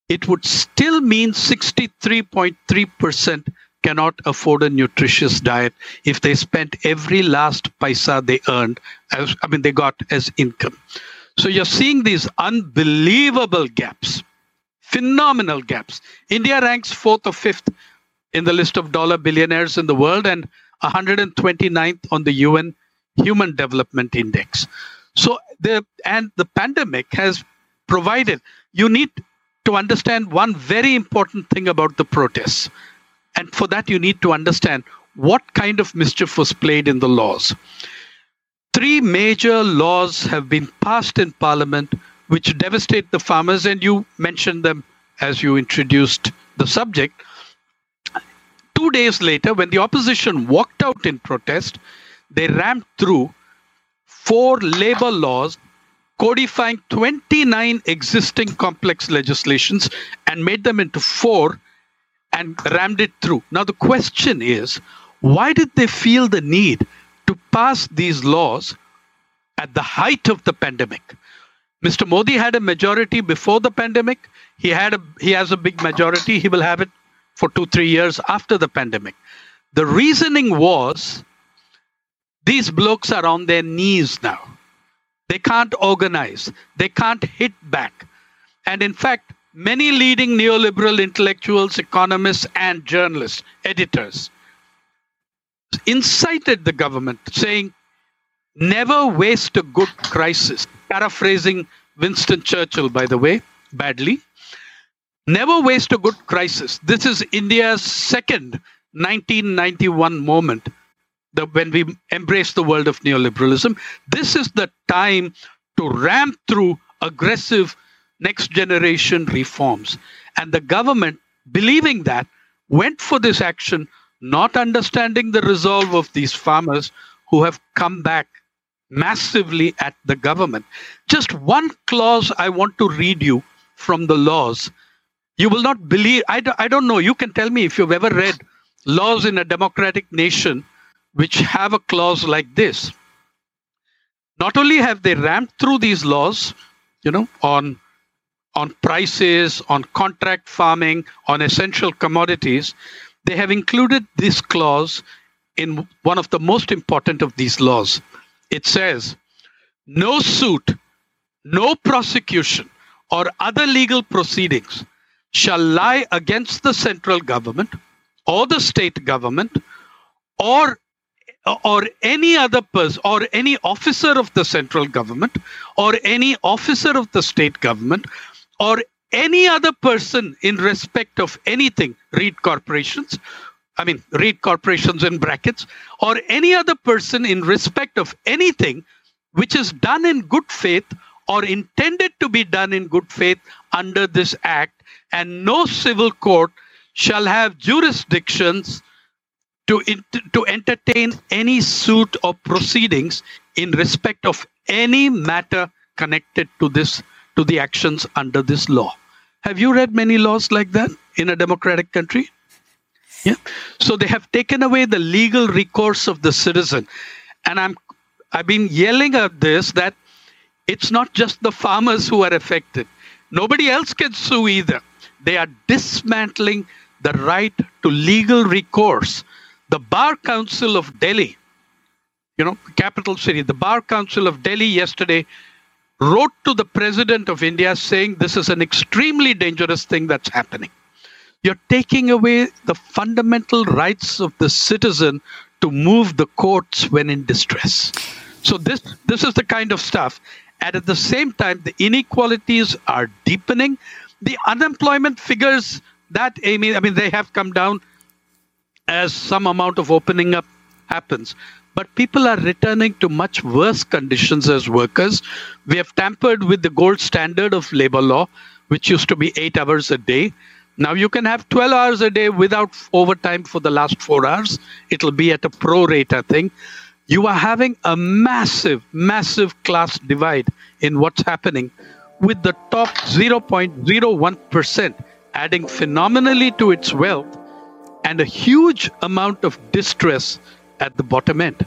it would still mean 63.3% cannot afford a nutritious diet if they spent every last paisa they earned as I mean they got as income. So you're seeing these unbelievable gaps phenomenal gaps. India ranks fourth or fifth in the list of dollar billionaires in the world and 129th on the UN Human Development Index. So the and the pandemic has provided you need to understand one very important thing about the protests. And for that you need to understand what kind of mischief was played in the laws. Three major laws have been passed in parliament which devastate the farmers, and you mentioned them as you introduced the subject. Two days later, when the opposition walked out in protest, they rammed through four labor laws codifying 29 existing complex legislations and made them into four and rammed it through. Now, the question is why did they feel the need to pass these laws at the height of the pandemic? Mr. Modi had a majority before the pandemic. He had a he has a big majority. He will have it for two, three years after the pandemic. The reasoning was these blokes are on their knees now. They can't organize. They can't hit back. And in fact, many leading neoliberal intellectuals, economists, and journalists, editors, incited the government, saying, never waste a good crisis paraphrasing Winston Churchill, by the way, badly. Never waste a good crisis. This is India's second 1991 moment the, when we embrace the world of neoliberalism. This is the time to ramp through aggressive next generation reforms. And the government, believing that, went for this action, not understanding the resolve of these farmers who have come back massively at the government. Just one clause I want to read you from the laws. You will not believe, I, do, I don't know, you can tell me if you've ever read laws in a democratic nation which have a clause like this. Not only have they ramped through these laws, you know, on on prices, on contract farming, on essential commodities, they have included this clause in one of the most important of these laws it says, no suit, no prosecution, or other legal proceedings shall lie against the central government or the state government or or any other person or any officer of the central government or any officer of the state government or any other person in respect of anything read corporations I mean, read corporations in brackets, or any other person in respect of anything which is done in good faith or intended to be done in good faith under this act, and no civil court shall have jurisdictions to, to entertain any suit or proceedings in respect of any matter connected to this to the actions under this law. Have you read many laws like that in a democratic country? Yeah. So they have taken away the legal recourse of the citizen. And I'm I've been yelling at this that it's not just the farmers who are affected. Nobody else can sue either. They are dismantling the right to legal recourse. The Bar Council of Delhi, you know, capital city, the Bar Council of Delhi yesterday wrote to the President of India saying this is an extremely dangerous thing that's happening. You're taking away the fundamental rights of the citizen to move the courts when in distress. So this this is the kind of stuff. And at the same time, the inequalities are deepening. The unemployment figures that Amy, I mean, they have come down as some amount of opening up happens but people are returning to much worse conditions as workers. We have tampered with the gold standard of labor law, which used to be eight hours a day. Now you can have 12 hours a day without overtime for the last four hours. It'll be at a pro rata thing. You are having a massive, massive class divide in what's happening with the top 0.01% adding phenomenally to its wealth and a huge amount of distress at the bottom end.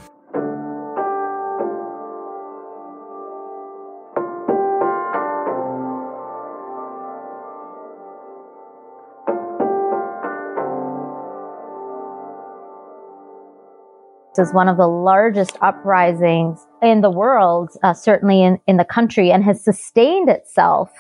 Is one of the largest uprisings in the world, uh, certainly in, in the country, and has sustained itself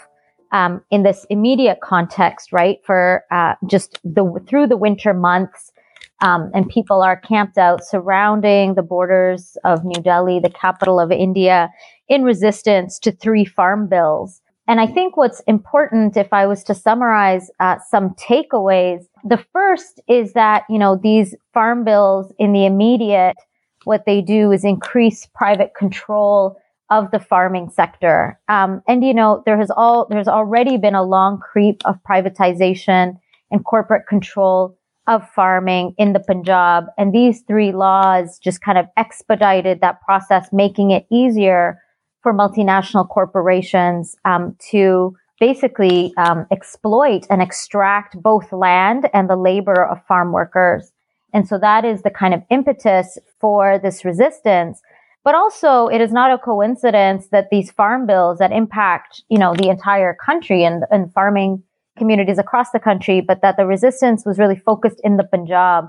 um, in this immediate context, right? For uh, just the through the winter months, um, and people are camped out surrounding the borders of New Delhi, the capital of India, in resistance to three farm bills. And I think what's important, if I was to summarize uh, some takeaways, the first is that, you know, these farm bills in the immediate, what they do is increase private control of the farming sector. Um, and, you know, there has all, there's already been a long creep of privatization and corporate control of farming in the Punjab. And these three laws just kind of expedited that process, making it easier for multinational corporations um, to basically um, exploit and extract both land and the labor of farm workers. And so that is the kind of impetus for this resistance. But also, it is not a coincidence that these farm bills that impact, you know, the entire country and, and farming communities across the country, but that the resistance was really focused in the Punjab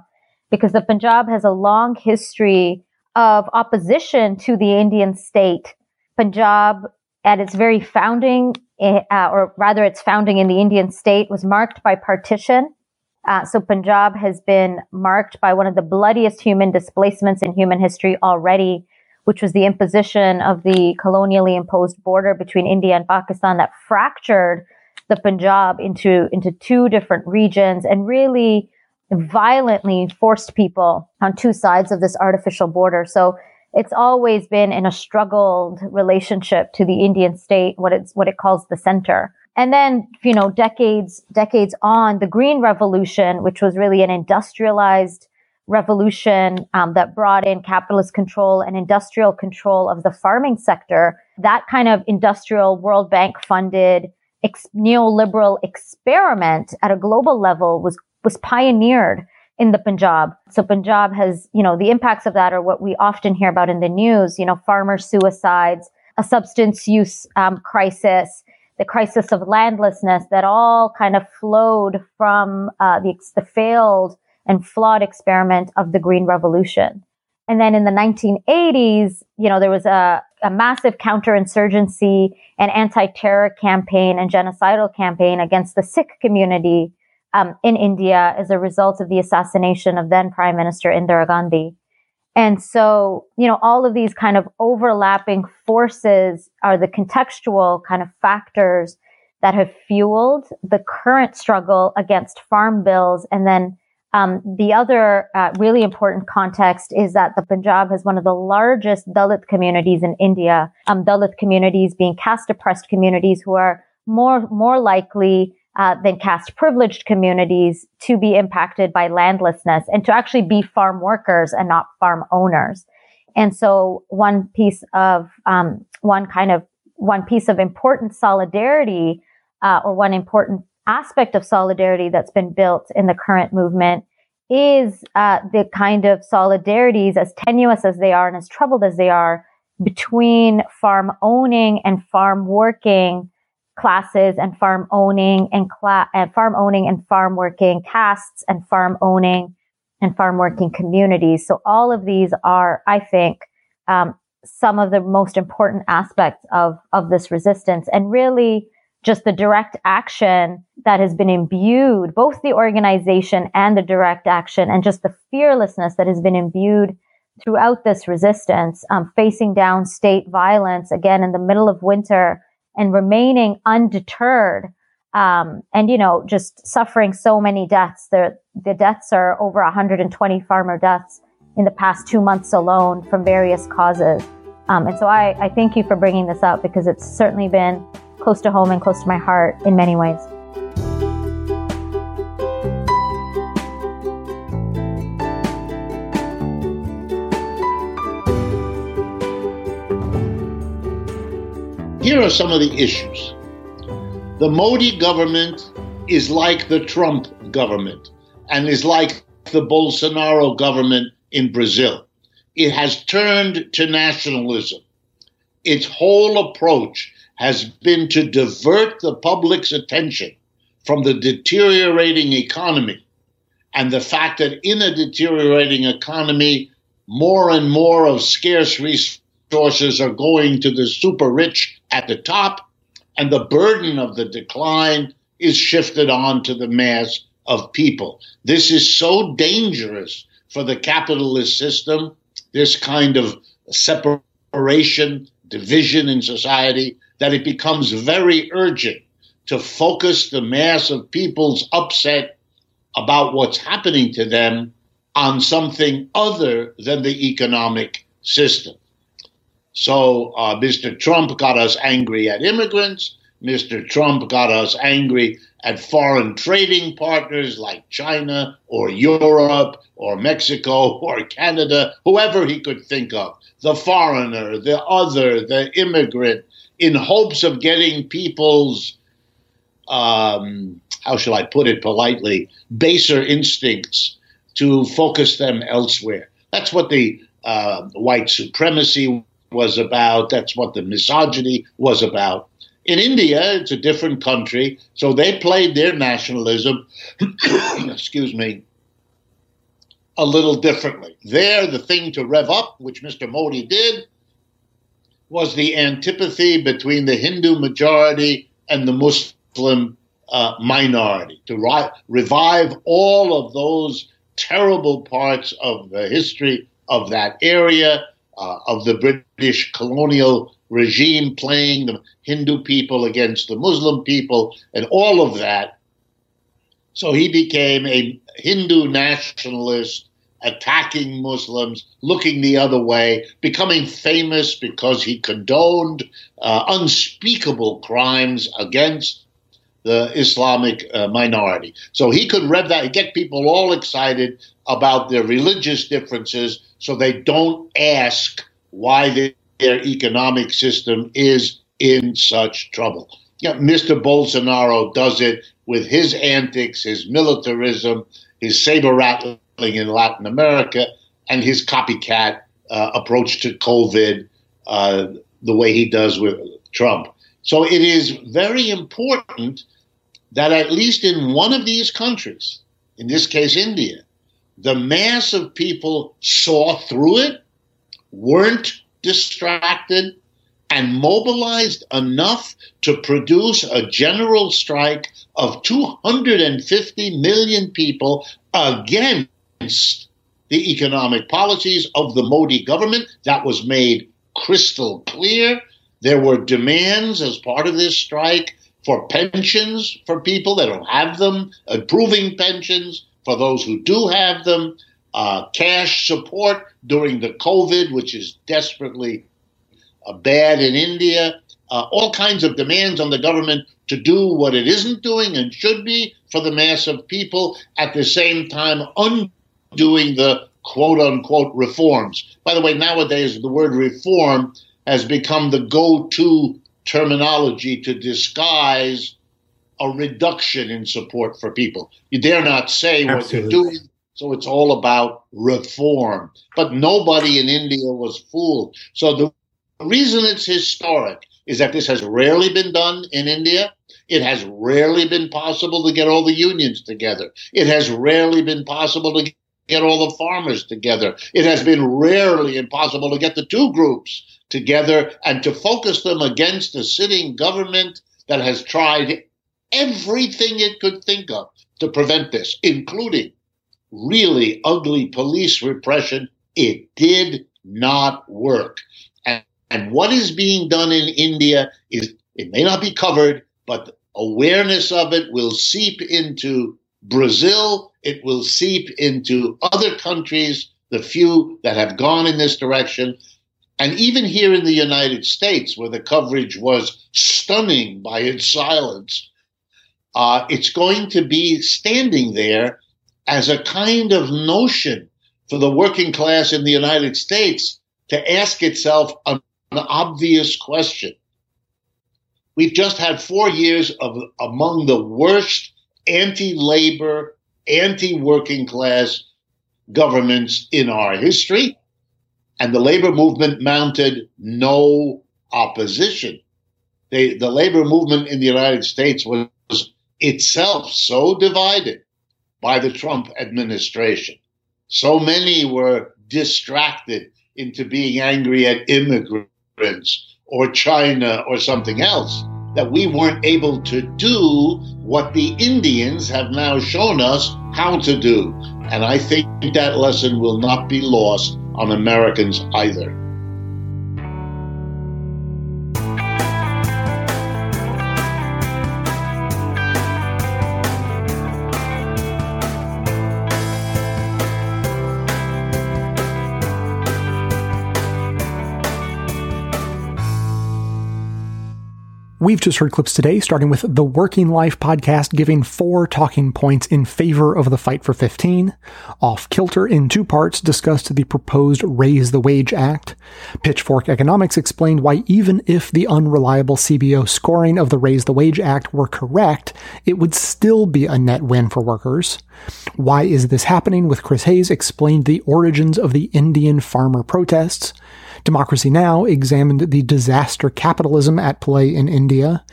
because the Punjab has a long history of opposition to the Indian state. Punjab, at its very founding, eh, uh, or rather its founding in the Indian state, was marked by partition. Uh, so Punjab has been marked by one of the bloodiest human displacements in human history already, which was the imposition of the colonially imposed border between India and Pakistan that fractured the Punjab into, into two different regions and really violently forced people on two sides of this artificial border. So it's always been in a struggled relationship to the Indian state, what it's, what it calls the center. And then, you know, decades, decades on, the Green Revolution, which was really an industrialized revolution um, that brought in capitalist control and industrial control of the farming sector, that kind of industrial World Bank funded ex- neoliberal experiment at a global level was was pioneered in the Punjab. So Punjab has, you know, the impacts of that are what we often hear about in the news. You know, farmer suicides, a substance use um, crisis, the crisis of landlessness that all kind of flowed from uh, the, the failed and flawed experiment of the Green Revolution. And then in the 1980s, you know, there was a, a massive counterinsurgency and anti-terror campaign and genocidal campaign against the Sikh community um, in India as a result of the assassination of then Prime Minister Indira Gandhi. And so, you know, all of these kind of overlapping forces are the contextual kind of factors that have fueled the current struggle against farm bills and then um, the other uh, really important context is that the Punjab has one of the largest Dalit communities in India. Um, Dalit communities being caste oppressed communities who are more more likely uh, than caste privileged communities to be impacted by landlessness and to actually be farm workers and not farm owners. And so one piece of, um, one kind of, one piece of important solidarity, uh, or one important aspect of solidarity that's been built in the current movement is uh, the kind of solidarities, as tenuous as they are and as troubled as they are, between farm owning and farm working classes and farm owning and cla- and farm owning and farm working castes and farm owning and farm working communities. So all of these are, I think, um, some of the most important aspects of of this resistance, and really just the direct action that has been imbued, both the organization and the direct action, and just the fearlessness that has been imbued throughout this resistance, um, facing down state violence again in the middle of winter and remaining undeterred. Um, and you know, just suffering so many deaths. The the deaths are over 120 farmer deaths in the past two months alone from various causes. Um, and so I, I thank you for bringing this up because it's certainly been close to home and close to my heart in many ways. Here are some of the issues. The Modi government is like the Trump government and is like the Bolsonaro government in Brazil. It has turned to nationalism. Its whole approach has been to divert the public's attention from the deteriorating economy and the fact that in a deteriorating economy, more and more of scarce resources are going to the super rich at the top, and the burden of the decline is shifted on to the mass of people. This is so dangerous for the capitalist system, this kind of separation, division in society, that it becomes very urgent to focus the mass of people's upset about what's happening to them on something other than the economic system. So uh, Mr. Trump got us angry at immigrants. Mr. Trump got us angry at foreign trading partners like China or Europe or Mexico or Canada, whoever he could think of, the foreigner, the other, the immigrant, in hopes of getting people's, um, how shall I put it politely, baser instincts to focus them elsewhere. That's what the uh, white supremacy was about. That's what the misogyny was about. In India, it's a different country, so they played their nationalism, excuse me, a little differently. There, the thing to rev up, which Mr. Modi did, was the antipathy between the Hindu majority and the Muslim uh, minority, to ri- revive all of those terrible parts of the history of that area, uh, of the British colonial regime playing the Hindu people against the Muslim people, and all of that. So he became a Hindu nationalist attacking Muslims, looking the other way, becoming famous because he condoned uh, unspeakable crimes against the Islamic uh, minority. So he could rev that, get people all excited about their religious differences so they don't ask why their, economic system is in such trouble. Yeah, Mr. Bolsonaro does it with his antics, his militarism, his saber rattling in Latin America, and his copycat uh, approach to COVID, uh, the way he does with Trump. So it is very important that at least in one of these countries, in this case India, the mass of people saw through it, weren't distracted, and mobilized enough to produce a general strike of 250 million people against the economic policies of the Modi government. That was made crystal clear. There were demands as part of this strike for pensions for people that don't have them, improving pensions for those who do have them, uh, cash support during the COVID, which is desperately uh, bad in India, uh, all kinds of demands on the government to do what it isn't doing and should be for the mass of people, at the same time undoing the quote unquote reforms. By the way, nowadays the word reform has become the go to terminology to disguise a reduction in support for people. You dare not say Absolutely. what you're doing. So it's all about reform. But nobody in India was fooled. So the reason it's historic is that this has rarely been done in India. It has rarely been possible to get all the unions together. It has rarely been possible to get all the farmers together. It has been rarely impossible to get the two groups together and to focus them against a sitting government that has tried everything it could think of to prevent this, including really ugly police repression. It did not work. And, and what is being done in India is, it may not be covered, but awareness of it will seep into Brazil. It will seep into other countries, the few that have gone in this direction. And even here in the United States, where the coverage was stunning by its silence, uh, it's going to be standing there as a kind of notion for the working class in the United States to ask itself an, an obvious question. We've just had four years of among the worst anti labor, anti working class governments in our history, and the labor movement mounted no opposition. They, the labor movement in the United States was itself so divided by the Trump administration. So many were distracted into being angry at immigrants or China or something else that we weren't able to do what the Indians have now shown us how to do. And I think that lesson will not be lost on Americans either. We've just heard clips today, starting with the Working Life podcast giving four talking points in favor of the fight for 15. Off Kilter in two parts discussed the proposed Raise the Wage Act. Pitchfork Economics explained why even if the unreliable CBO scoring of the Raise the Wage Act were correct, it would still be a net win for workers. Why is this happening with Chris Hayes explained the origins of the Indian farmer protests. Democracy Now! examined the disaster capitalism at play in India.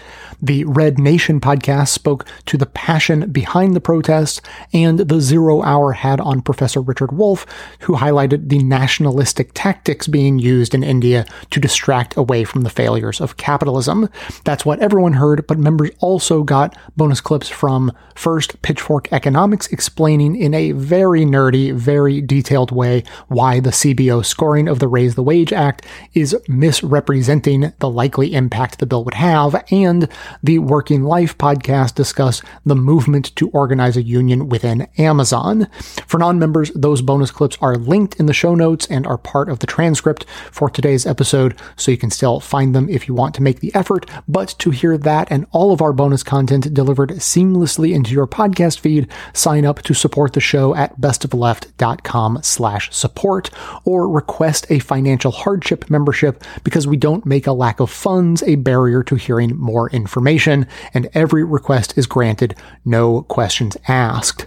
The Red Nation podcast spoke to the passion behind the protests, and the Zero Hour had on Professor Richard Wolff, who highlighted the nationalistic tactics being used in India to distract away from the failures of capitalism. That's what everyone heard, but members also got bonus clips from first Pitchfork Economics explaining in a very nerdy, very detailed way why the CBO scoring of the Raise the Wage Act is misrepresenting the likely impact the bill would have, and the Working Life podcast discuss the movement to organize a union within Amazon. For non members, those bonus clips are linked in the show notes and are part of the transcript for today's episode, so you can still find them if you want to make the effort. But to hear that and all of our bonus content delivered seamlessly into your podcast feed, sign up to support the show at bestofleft.com slash support or request a financial hardship membership because we don't make a lack of funds a barrier to hearing more information, and every request is granted, no questions asked.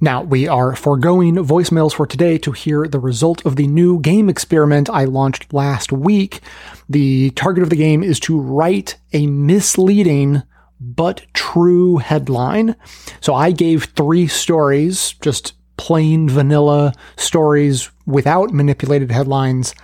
Now, we are foregoing voicemails for today to hear the result of the new game experiment I launched last week. The target of the game is to write a misleading but true headline. So I gave three stories, just plain vanilla stories without manipulated headlines,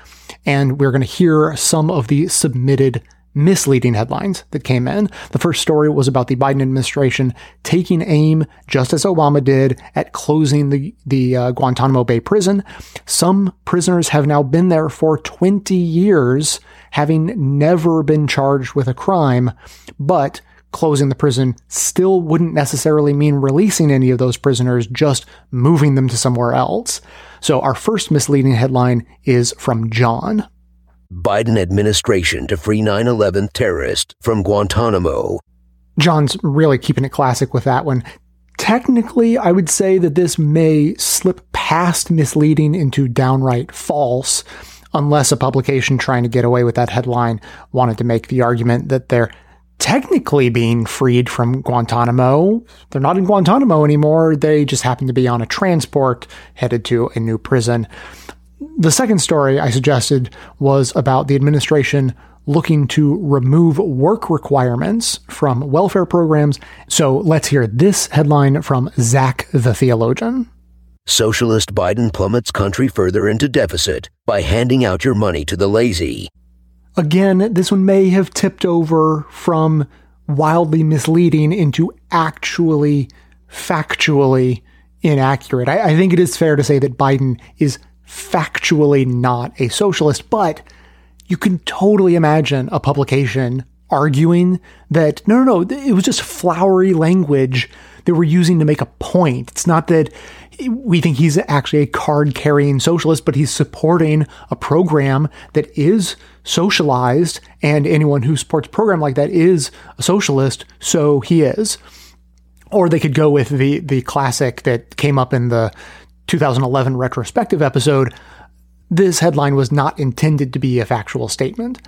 and we're going to hear some of the submitted misleading headlines that came in. The first story was about the Biden administration taking aim, just as Obama did, at closing the, the uh, Guantanamo Bay prison. Some prisoners have now been there for 20 years, having never been charged with a crime, but closing the prison still wouldn't necessarily mean releasing any of those prisoners, just moving them to somewhere else. So our first misleading headline is from John. Biden administration to free 9 11 terrorist from Guantanamo. John's really keeping it classic with that one. Technically, I would say that this may slip past misleading into downright false, unless a publication trying to get away with that headline wanted to make the argument that they're technically being freed from Guantanamo. They're not in Guantanamo anymore. They just happen to be on a transport headed to a new prison. The second story I suggested was about the administration looking to remove work requirements from welfare programs. So let's hear this headline from Zach the Theologian. Socialist Biden plummets country further into deficit by handing out your money to the lazy. Again, this one may have tipped over from wildly misleading into actually factually inaccurate. I, I, think it is fair to say that Biden is factually not a socialist, but you can totally imagine a publication arguing that no, no, no, it was just flowery language that we're using to make a point. It's not that we think he's actually a card carrying socialist, but he's supporting a program that is socialized, and anyone who supports a program like that is a socialist, so he is. Or they could go with the the classic that came up in the 2011 retrospective episode. This headline was not intended to be a factual statement.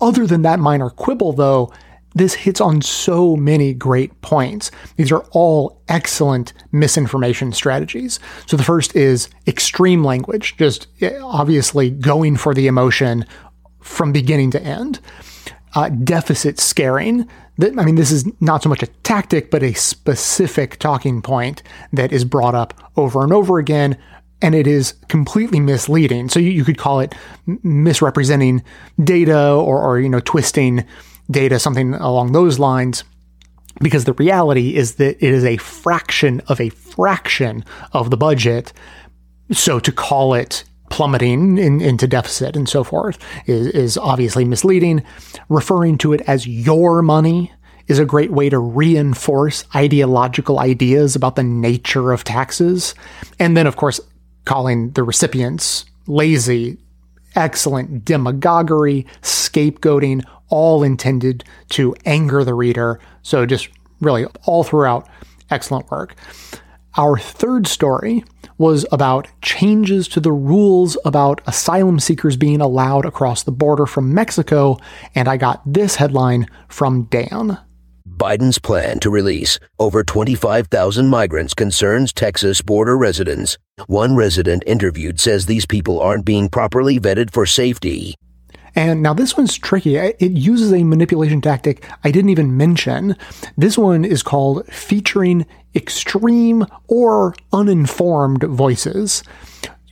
Other than that minor quibble, though, this hits on so many great points. These are all excellent misinformation strategies. So the first is extreme language, just eh, obviously going for the emotion from beginning to end. Uh, deficit scaring. I mean, this is not so much a tactic, but a specific talking point that is brought up over and over again, and it is completely misleading. So you, you could call it misrepresenting data or, or you know twisting data, something along those lines. Because the reality is that it is a fraction of a fraction of the budget. So to call it plummeting in, into deficit and so forth is, is obviously misleading. Referring to it as your money is a great way to reinforce ideological ideas about the nature of taxes. And then, of course, calling the recipients lazy, excellent demagoguery, scapegoating, all intended to anger the reader. So just really all throughout, excellent work. Our third story was about changes to the rules about asylum seekers being allowed across the border from Mexico, and I got this headline from Dan. Biden's plan to release over 25,000 migrants concerns Texas border residents. One resident interviewed says these people aren't being properly vetted for safety. And now this one's tricky. It uses a manipulation tactic I didn't even mention. This one is called featuring extreme or uninformed voices.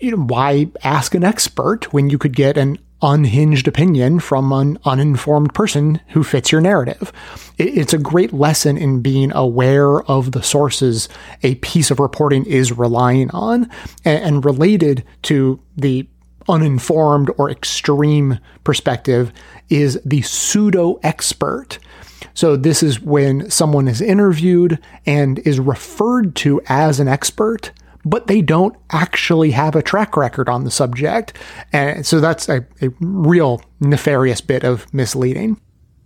You know, why ask an expert when you could get an unhinged opinion from an uninformed person who fits your narrative. It's a great lesson in being aware of the sources a piece of reporting is relying on and related to the uninformed or extreme perspective is the pseudo expert. So, this is when someone is interviewed and is referred to as an expert, but they don't actually have a track record on the subject. And so, that's a, a real nefarious bit of misleading.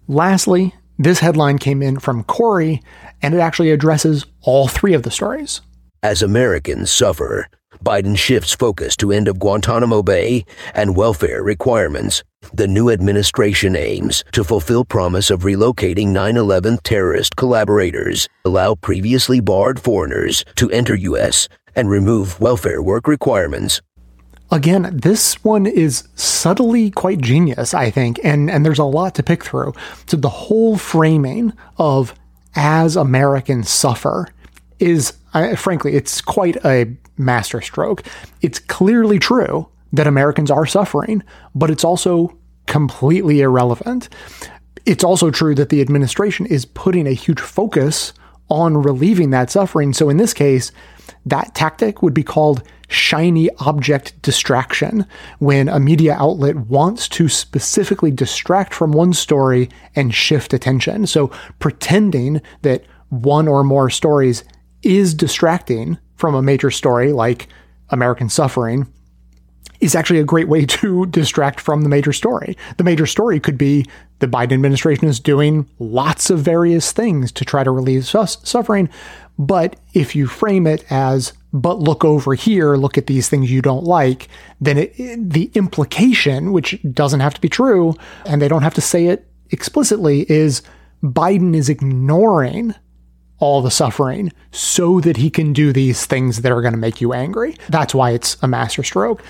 Lastly, this headline came in from Corey, and it actually addresses all three of the stories. As Americans suffer, Biden shifts focus to end of Guantanamo Bay and welfare requirements. The new administration aims to fulfill promise of relocating 9/11 terrorist collaborators, allow previously barred foreigners to enter US, and remove welfare work requirements. Again, this one is subtly quite genius, I think, and, and there's a lot to pick through. So the whole framing of as Americans suffer is, uh, frankly, it's quite a masterstroke. It's clearly true that Americans are suffering, but it's also completely irrelevant. It's also true that the administration is putting a huge focus on relieving that suffering. So in this case, that tactic would be called shiny object distraction when a media outlet wants to specifically distract from one story and shift attention. So pretending that one or more stories is distracting from a major story like American suffering is actually a great way to distract from the major story. The major story could be the Biden administration is doing lots of various things to try to relieve suffering. But if you frame it as, but look over here, look at these things you don't like, then it, the implication, which doesn't have to be true, and they don't have to say it explicitly, is Biden is ignoring all the suffering so that he can do these things that are going to make you angry. That's why it's a masterstroke.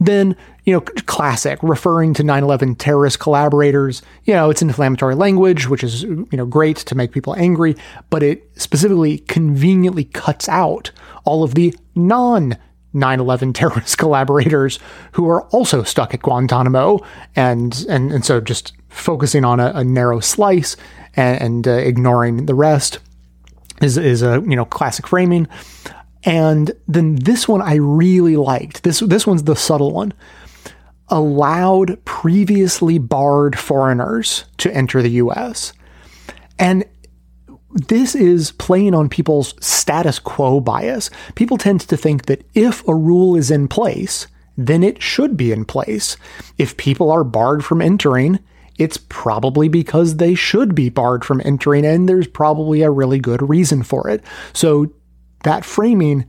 Then, you know, classic, referring to 9 11 terrorist collaborators, you know, it's inflammatory language, which is, you know, great to make people angry, but it specifically conveniently cuts out all of the non 9 11 terrorist collaborators who are also stuck at Guantanamo. And, and, and so just focusing on a, a narrow slice and, and uh, ignoring the rest is is a you know classic framing. And then this one I really liked. This this one's the subtle one. Allowed previously barred foreigners to enter the US. And this is playing on people's status quo bias. People tend to think that if a rule is in place, then it should be in place. If people are barred from entering, it's probably because they should be barred from entering, and there's probably a really good reason for it. So that framing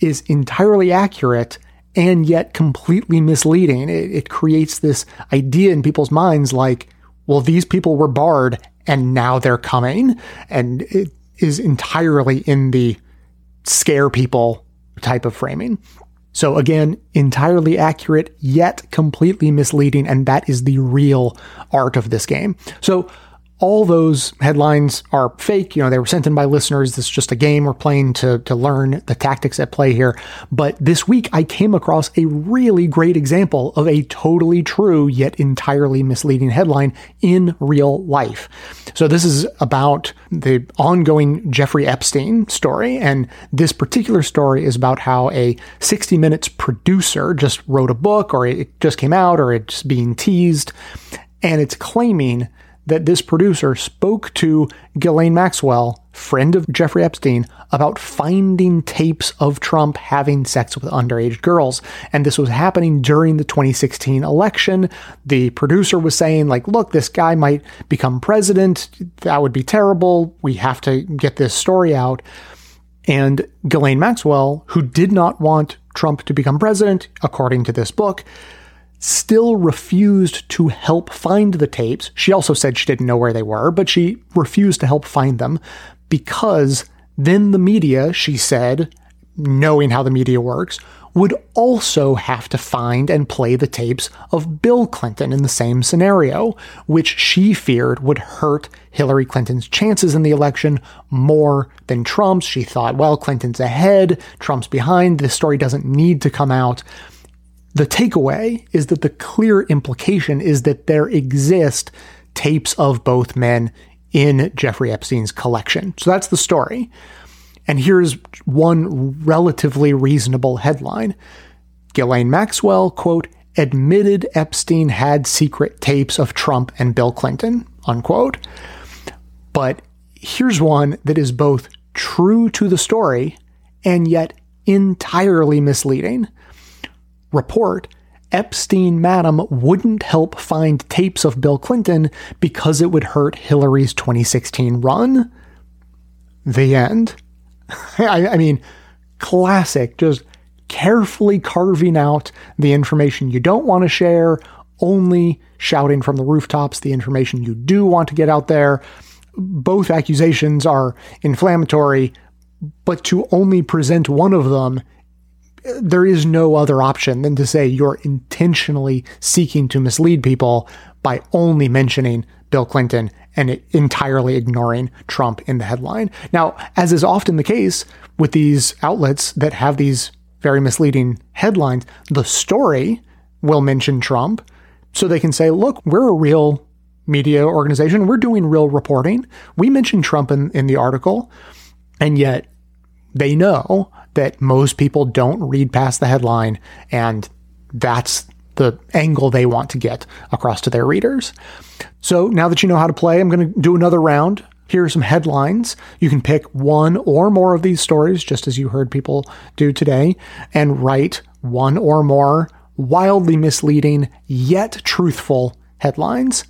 is entirely accurate and yet completely misleading. It, it, creates this idea in people's minds like, well, these people were barred and now they're coming. And it is entirely in the scare people type of framing. So again, entirely accurate, yet completely misleading, and that is the real art of this game. So all those headlines are fake. You know, they were sent in by listeners. This is just a game we're playing to, to learn the tactics at play here. But this week I came across a really great example of a totally true yet entirely misleading headline in real life. So this is about the ongoing Jeffrey Epstein story. And this particular story is about how a 60 Minutes producer just wrote a book or it just came out or it's being teased. And it's claiming that this producer spoke to Ghislaine Maxwell, friend of Jeffrey Epstein, about finding tapes of Trump having sex with underage girls. And this was happening during the 2016 election. The producer was saying, like, look, this guy might become president. That would be terrible. We have to get this story out. And Ghislaine Maxwell, who did not want Trump to become president, according to this book, still refused to help find the tapes. She also said she didn't know where they were, but she refused to help find them because then the media, she said, knowing how the media works, would also have to find and play the tapes of Bill Clinton in the same scenario, which she feared would hurt Hillary Clinton's chances in the election more than Trump's. She thought, well, Clinton's ahead, Trump's behind, this story doesn't need to come out. The takeaway is that the clear implication is that there exist tapes of both men in Jeffrey Epstein's collection. So that's the story. And here's one relatively reasonable headline. Ghislaine Maxwell, quote, admitted Epstein had secret tapes of Trump and Bill Clinton, unquote. But here's one that is both true to the story and yet entirely misleading report, Epstein Madam wouldn't help find tapes of Bill Clinton because it would hurt Hillary's 2016 run. The end. I, I, mean, classic, just carefully carving out the information you don't want to share, only shouting from the rooftops the information you do want to get out there. Both accusations are inflammatory, but to only present one of them there is no other option than to say you're intentionally seeking to mislead people by only mentioning Bill Clinton and entirely ignoring Trump in the headline. Now, as is often the case with these outlets that have these very misleading headlines, the story will mention Trump so they can say, look, we're a real media organization. We're doing real reporting. We mentioned Trump in, in the article, and yet they know that most people don't read past the headline, and that's the angle they want to get across to their readers. So now that you know how to play, I'm going to do another round. Here are some headlines. You can pick one or more of these stories, just as you heard people do today, and write one or more wildly misleading yet truthful headlines.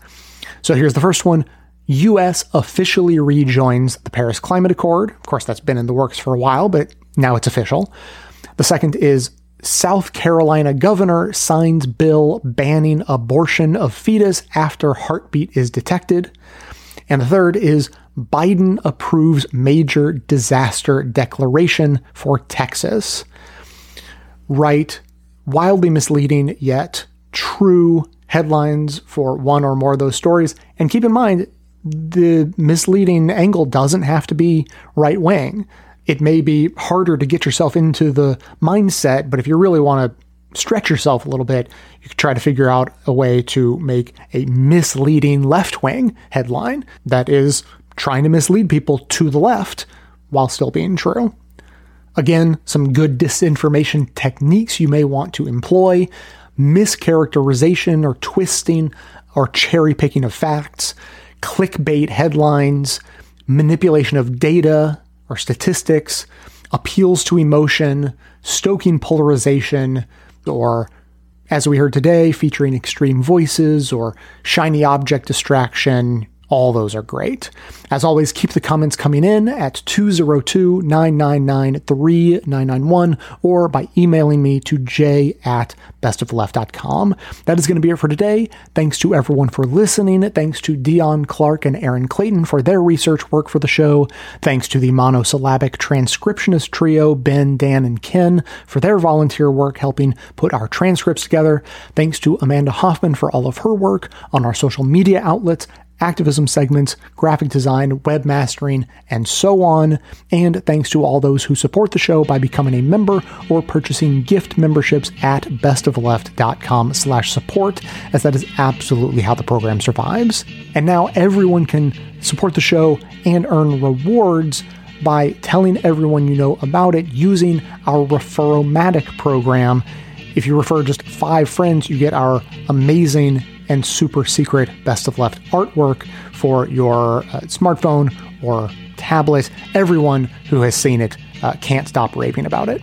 So here's the first one US officially rejoins the Paris Climate Accord. Of course, that's been in the works for a while, but now it's official. The second is South Carolina governor signs bill banning abortion of fetus after heartbeat is detected. And the third is Biden approves major disaster declaration for Texas. Right, wildly misleading yet true headlines for one or more of those stories. And keep in mind, the misleading angle doesn't have to be right wing. It may be harder to get yourself into the mindset, but if you really want to stretch yourself a little bit, you could try to figure out a way to make a misleading left wing headline that is trying to mislead people to the left while still being true. Again, some good disinformation techniques you may want to employ. Mischaracterization or twisting or cherry picking of facts, clickbait headlines, manipulation of data or statistics, appeals to emotion, stoking polarization, or as we heard today, featuring extreme voices or shiny object distraction, all those are great. As always, keep the comments coming in at 202 999 3991 or by emailing me to j at bestoftheleft.com. That is going to be it for today. Thanks to everyone for listening. Thanks to Deon Clark and Erin Clayton for their research work for the show. Thanks to the monosyllabic transcriptionist trio, Ben, Dan, and Ken, for their volunteer work helping put our transcripts together. Thanks to Amanda Hoffman for all of her work on our social media outlets activism segments, graphic design, web mastering, and so on. And thanks to all those who support the show by becoming a member or purchasing gift memberships at bestoftheleft.com slash support, as that is absolutely how the program survives. And now everyone can support the show and earn rewards by telling everyone you know about it using our Referomatic program. If you refer just five friends, you get our amazing and super secret best of left artwork for your uh, smartphone or tablet. Everyone who has seen it uh, can't stop raving about it.